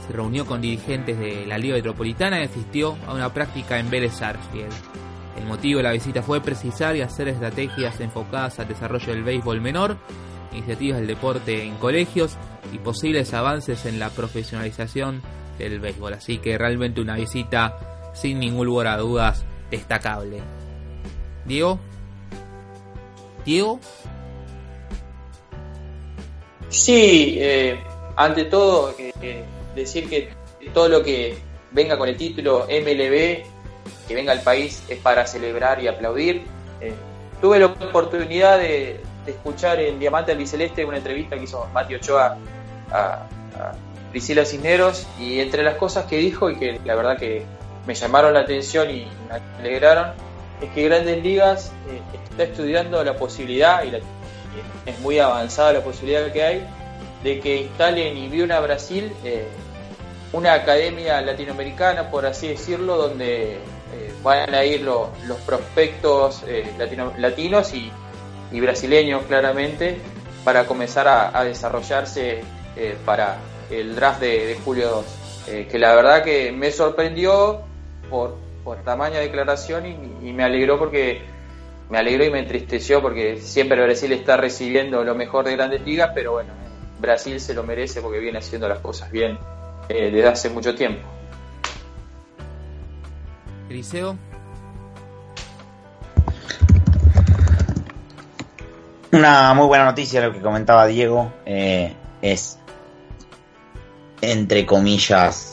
se reunió con dirigentes de la Liga Metropolitana y asistió a una práctica en Vélez Sarsfield. El motivo de la visita fue precisar y hacer estrategias enfocadas al desarrollo del béisbol menor, iniciativas del deporte en colegios y posibles avances en la profesionalización del béisbol. Así que realmente una visita sin ningún lugar a dudas destacable. Diego. Diego. Sí, eh, ante todo, eh, decir que todo lo que venga con el título MLB, que venga al país, es para celebrar y aplaudir. Eh, tuve la oportunidad de, escuchar en Diamante Albiceleste una entrevista que hizo Mati Ochoa a, Priscila Cisneros y entre las cosas que dijo y que la verdad que me llamaron la atención y me alegraron, es que Grandes Ligas está estudiando la posibilidad y la es muy avanzada la posibilidad que hay de que instalen y Ibiuna Brasil eh, una academia latinoamericana, por así decirlo, donde eh, van a ir los prospectos eh, latinos y, brasileños claramente para comenzar a, desarrollarse para el draft de, julio 2. que la verdad que me sorprendió por, por tamaña declaración y me alegró porque me alegró y me entristeció porque siempre Brasil está recibiendo lo mejor de grandes ligas, pero bueno, Brasil se lo merece porque viene haciendo las cosas bien eh, desde hace mucho tiempo. Eliseo. Una muy buena noticia lo que comentaba Diego eh, es entre comillas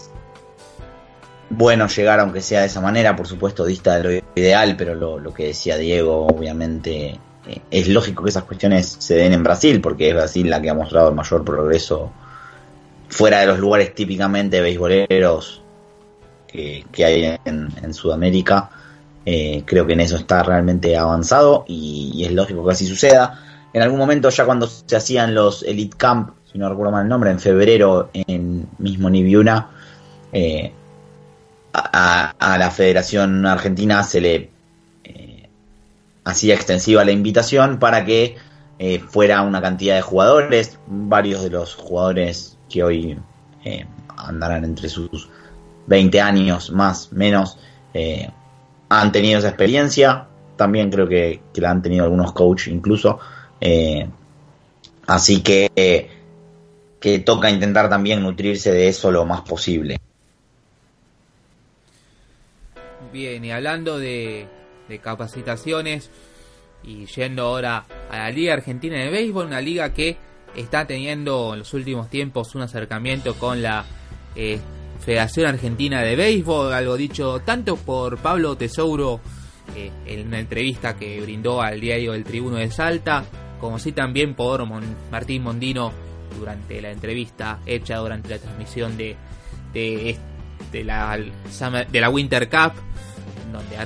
bueno llegar aunque sea de esa manera, por supuesto dista de lo ideal, pero lo, que decía Diego, obviamente eh, es lógico que esas cuestiones se den en Brasil, porque es Brasil la que ha mostrado el mayor progreso fuera de los lugares típicamente beisboleros que, hay en, Sudamérica. Eh, creo que en eso está realmente avanzado y, es lógico que así suceda. En algún momento ya cuando se hacían los Elite Camp, si no recuerdo mal el nombre, en febrero en mismo Nibiuna, eh, a, la Federación Argentina se le eh, hacía extensiva la invitación para que eh, fuera una cantidad de jugadores, varios de los jugadores que hoy eh, andarán entre sus 20 años más, menos, han tenido esa experiencia, también creo que, que la han tenido algunos coaches incluso, así que, que toca intentar también nutrirse de eso lo más posible. Bien, y hablando de, capacitaciones y yendo ahora a la Liga Argentina de Béisbol, una liga que está teniendo en los últimos tiempos un acercamiento con la eh, Federación Argentina de Béisbol, algo dicho tanto por Pablo Tesouro eh, en una entrevista que brindó al diario El Tribuno de Salta, como sí también por Martín Mondino durante la entrevista hecha durante la transmisión de, de, de la, de la Winter Cup donde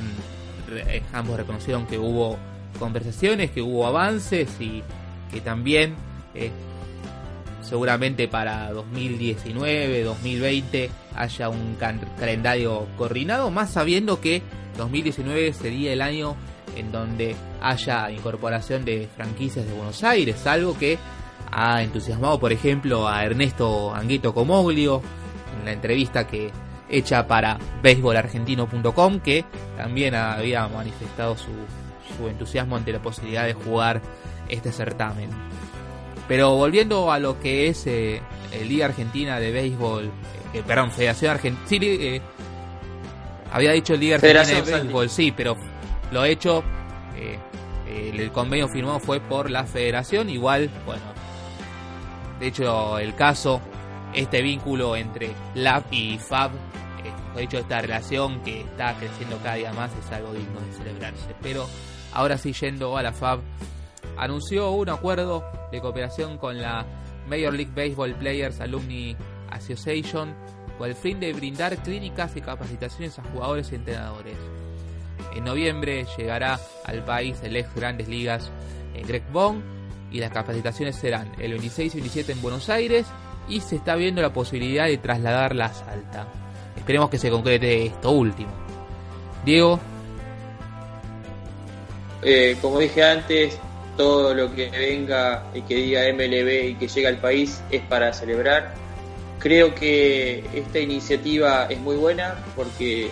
ambos reconocieron que hubo conversaciones, que hubo avances y que también eh, seguramente para 2019, 2020 haya un calendario coordinado, más sabiendo que 2019 sería el año en donde haya incorporación de franquicias de Buenos Aires, algo que ha entusiasmado, por ejemplo, a Ernesto Anguito Comoglio en la entrevista que hecha para baseballargentino.com, que también había manifestado su, su entusiasmo ante la posibilidad de jugar este certamen. Pero volviendo a lo que es eh, el Liga Argentina de Béisbol, eh, perdón, Federación Argentina, sí, eh, había dicho Liga Argentina de Béisbol, sí, pero lo hecho, el convenio firmado fue por la Federación, igual, bueno, de hecho el caso, este vínculo entre LAB y FAB, de hecho esta relación que está creciendo cada día más es algo digno de celebrarse, pero ahora sí yendo a la FAB, anunció un acuerdo de cooperación con la Major League Baseball Players Alumni Association con el fin de brindar clínicas y capacitaciones a jugadores y entrenadores. En noviembre llegará al país el ex Grandes Ligas en Greg Bond y las capacitaciones serán el 26 y 27 en Buenos Aires y se está viendo la posibilidad de trasladarlas a Salta. Esperemos que se concrete esto último. Diego. Eh, como dije antes, todo lo que venga y que diga MLB y que llegue al país es para celebrar. Creo que esta iniciativa es muy buena porque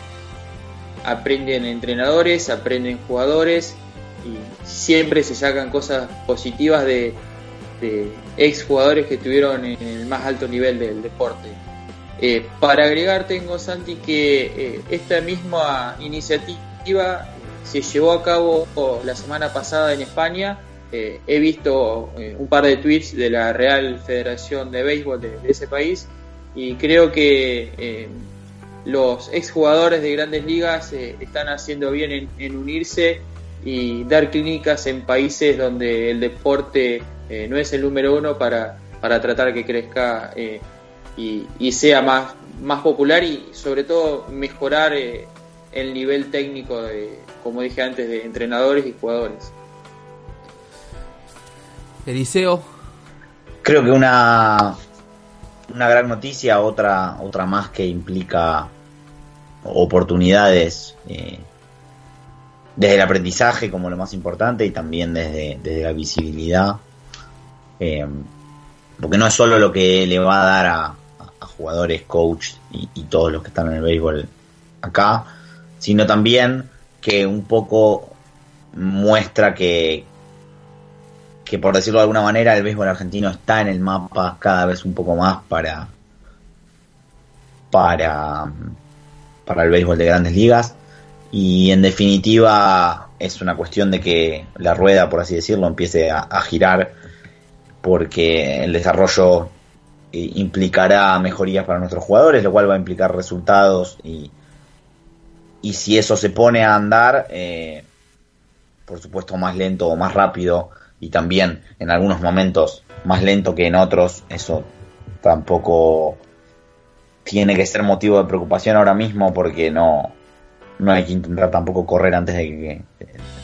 aprenden entrenadores, aprenden jugadores y siempre se sacan cosas positivas de, ex jugadores que estuvieron en el más alto nivel del deporte. Eh, para agregar tengo Santi que eh, esta misma iniciativa se llevó a cabo la semana pasada en España eh, he visto un par de tweets de la Real Federación de Béisbol de, ese país y creo que los exjugadores de grandes ligas están haciendo bien en, unirse y dar clínicas en países donde el deporte no es el número uno para, para tratar que crezca y, y, sea más, más popular y sobre todo mejorar el nivel técnico de, como dije antes, de entrenadores y jugadores. Eliseo. Creo que una, una gran noticia, otra, otra más que implica oportunidades eh, desde el aprendizaje como lo más importante y también desde, desde la visibilidad. Eh, porque no es solo lo que le va a dar a, jugadores, coach y, y, todos los que están en el béisbol acá, sino también que un poco muestra que, que por decirlo de alguna manera el béisbol argentino está en el mapa cada vez un poco más para para para el béisbol de grandes ligas y en definitiva es una cuestión de que la rueda por así decirlo empiece a, girar porque el desarrollo eh, implicará mejorías para nuestros jugadores lo cual va a implicar resultados y y si eso se pone a andar eh, por supuesto más lento o más rápido y también en algunos momentos más lento que en otros, eso tampoco tiene que ser motivo de preocupación ahora mismo porque no, no hay que intentar tampoco correr antes de,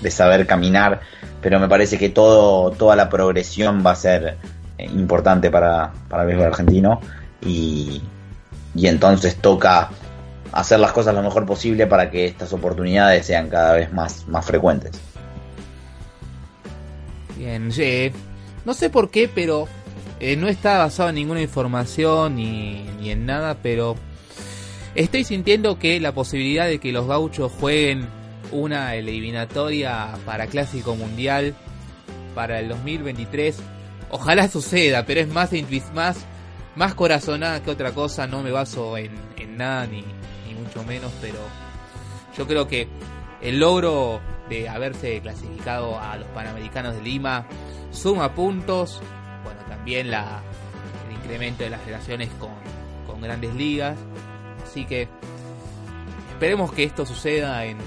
de saber caminar, pero me parece que todo, toda la progresión va a ser eh, importante para, para el béisbol argentino y, y entonces toca hacer las cosas lo mejor posible para que estas oportunidades sean cada vez más, más frecuentes. Bien, no sé por qué, pero eh, no está basado en ninguna información ni, ni en nada, pero estoy sintiendo que la posibilidad de que los gauchos jueguen una eliminatoria para Clásico Mundial para el 2023, ojalá suceda, pero es más, más, más corazonada que otra cosa, no me baso en, nada ni, mucho menos, pero yo creo que el logro de haberse clasificado a los Panamericanos de Lima suma puntos, bueno, también el incremento de las relaciones con grandes ligas, así que esperemos que esto suceda en,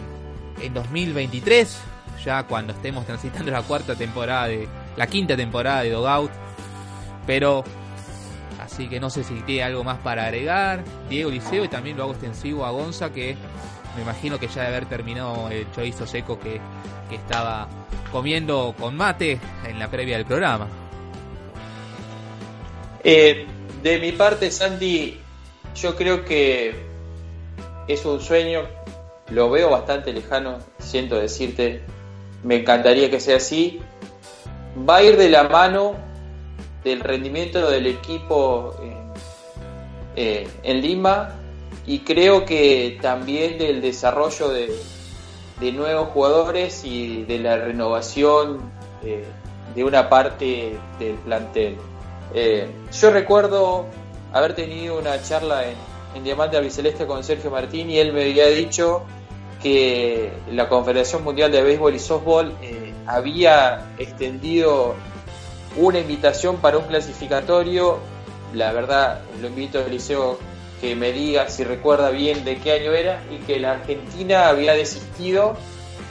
en 2023, ya cuando estemos transitando la cuarta temporada de la quinta temporada de Dogout, pero así que no sé si tiene algo más para agregar, Diego Liceo y también lo hago extensivo a Gonza que me imagino que ya de haber terminado el chorizo seco que, estaba comiendo con mate en la previa del programa. Eh, de mi parte, Sandy, yo creo que es un sueño, lo veo bastante lejano, siento decirte, me encantaría que sea así. Va a ir de la mano del rendimiento del equipo eh, en Lima y creo que también del desarrollo de, nuevos jugadores y de la renovación eh, de una parte del plantel. Eh, yo recuerdo haber tenido una charla en, en Diamante Albiceleste con Sergio Martín y él me había dicho que la Confederación Mundial de Béisbol y Softball eh, había extendido una invitación para un clasificatorio. La verdad, lo invito al liceo que me diga si recuerda bien de qué año era y que la Argentina había desistido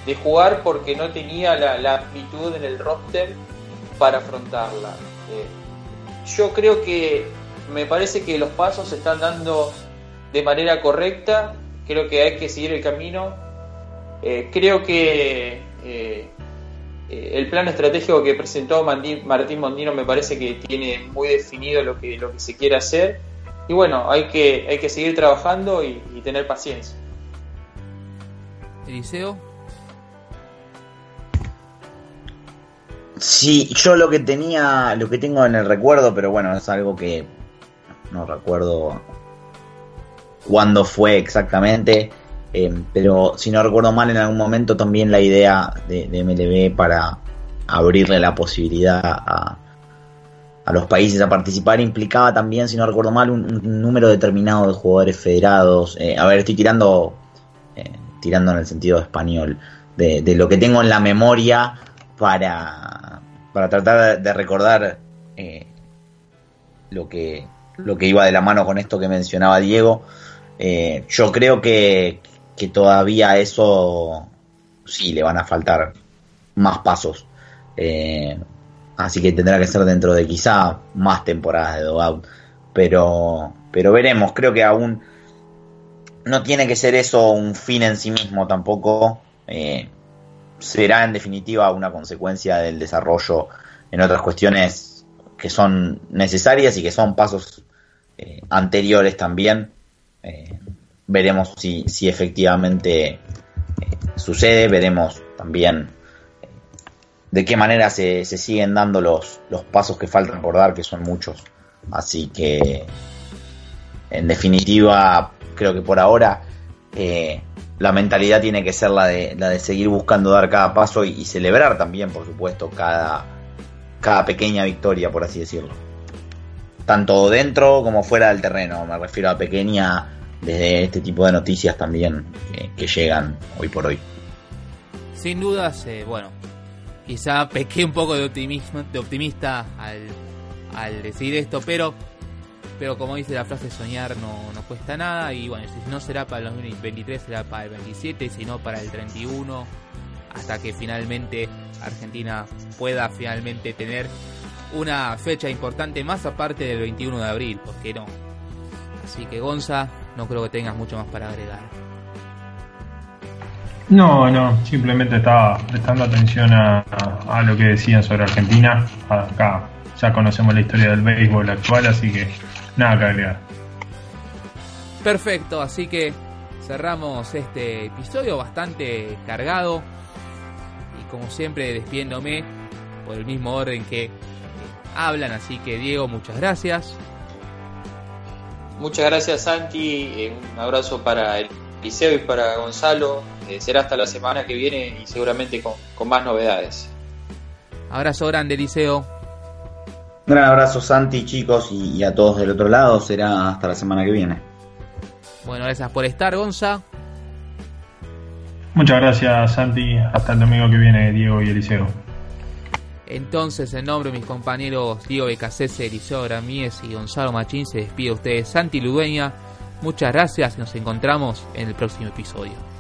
de jugar porque no tenía la, aptitud en el roster para afrontarla. Eh, yo creo que me parece que los pasos se están dando de manera correcta, creo que hay que seguir el camino. Eh, creo que eh, eh, el plan estratégico que presentó Martín Mondino me parece que tiene muy definido lo que, lo que se quiere hacer. Y bueno, hay que, hay que seguir trabajando y, tener paciencia. Eliseo. Sí, yo lo que tenía, lo que tengo en el recuerdo, pero bueno, es algo que no recuerdo cuándo fue exactamente, eh, pero si no recuerdo mal, en algún momento también la idea de, MLB para abrirle la posibilidad a, los países a participar implicaba también, si no recuerdo mal, un, número determinado de jugadores federados. Eh, a ver, estoy tirando, eh, tirando en el sentido español, de, lo que tengo en la memoria para, para tratar de recordar lo que lo que iba de la mano con esto que mencionaba Diego. Eh, yo creo que, que todavía eso sí le van a faltar más pasos. Eh, así que tendrá que ser dentro de quizá más temporadas de Dogout. Pero, pero veremos, creo que aún no tiene que ser eso un fin en sí mismo tampoco. Eh, será en definitiva una consecuencia del desarrollo en otras cuestiones que son necesarias y que son pasos anteriores también eh, veremos si, si efectivamente eh, sucede, veremos también eh, de qué manera se, se, siguen dando los, los pasos que faltan por dar, que son muchos. Así que, en definitiva, creo que por ahora la mentalidad tiene que ser la de, la de seguir buscando dar cada paso y, y celebrar también, por supuesto, cada, cada pequeña victoria, por así decirlo tanto dentro como fuera del terreno. Me refiero a pequeña desde este tipo de noticias también que, llegan hoy por hoy. Sin dudas, eh, bueno, quizá pequé un poco de optimismo, de optimista al, al decir esto, pero pero como dice la frase soñar no, no cuesta nada y bueno, si no será para el 2023 será para el 27, si no para el 31 hasta que finalmente Argentina pueda finalmente tener una fecha importante más aparte del 21 de abril, ¿por qué no? Así que Gonza, no creo que tengas mucho más para agregar. No, no, simplemente estaba prestando atención a, a, lo que decían sobre Argentina. Acá ya conocemos la historia del béisbol actual, así que nada que agregar. Perfecto, así que cerramos este episodio bastante cargado. Y como siempre, despiéndome por el mismo orden que hablan. Así que Diego, muchas gracias. Muchas gracias Santi, eh, un abrazo para el Liceo y para Gonzalo. Eh, será hasta la semana que viene y seguramente con, más novedades. Abrazo grande Liceo. Un gran abrazo Santi, chicos, y, a todos del otro lado. Será hasta la semana que viene. Bueno, gracias por estar, Gonza. Muchas gracias, Santi. Hasta el domingo que viene, Diego y Eliseo. Entonces, en nombre de mis compañeros Diego Becasese, Eliseo Ramírez y Gonzalo Machín, se despide ustedes Santi Ludueña. Muchas gracias y nos encontramos en el próximo episodio.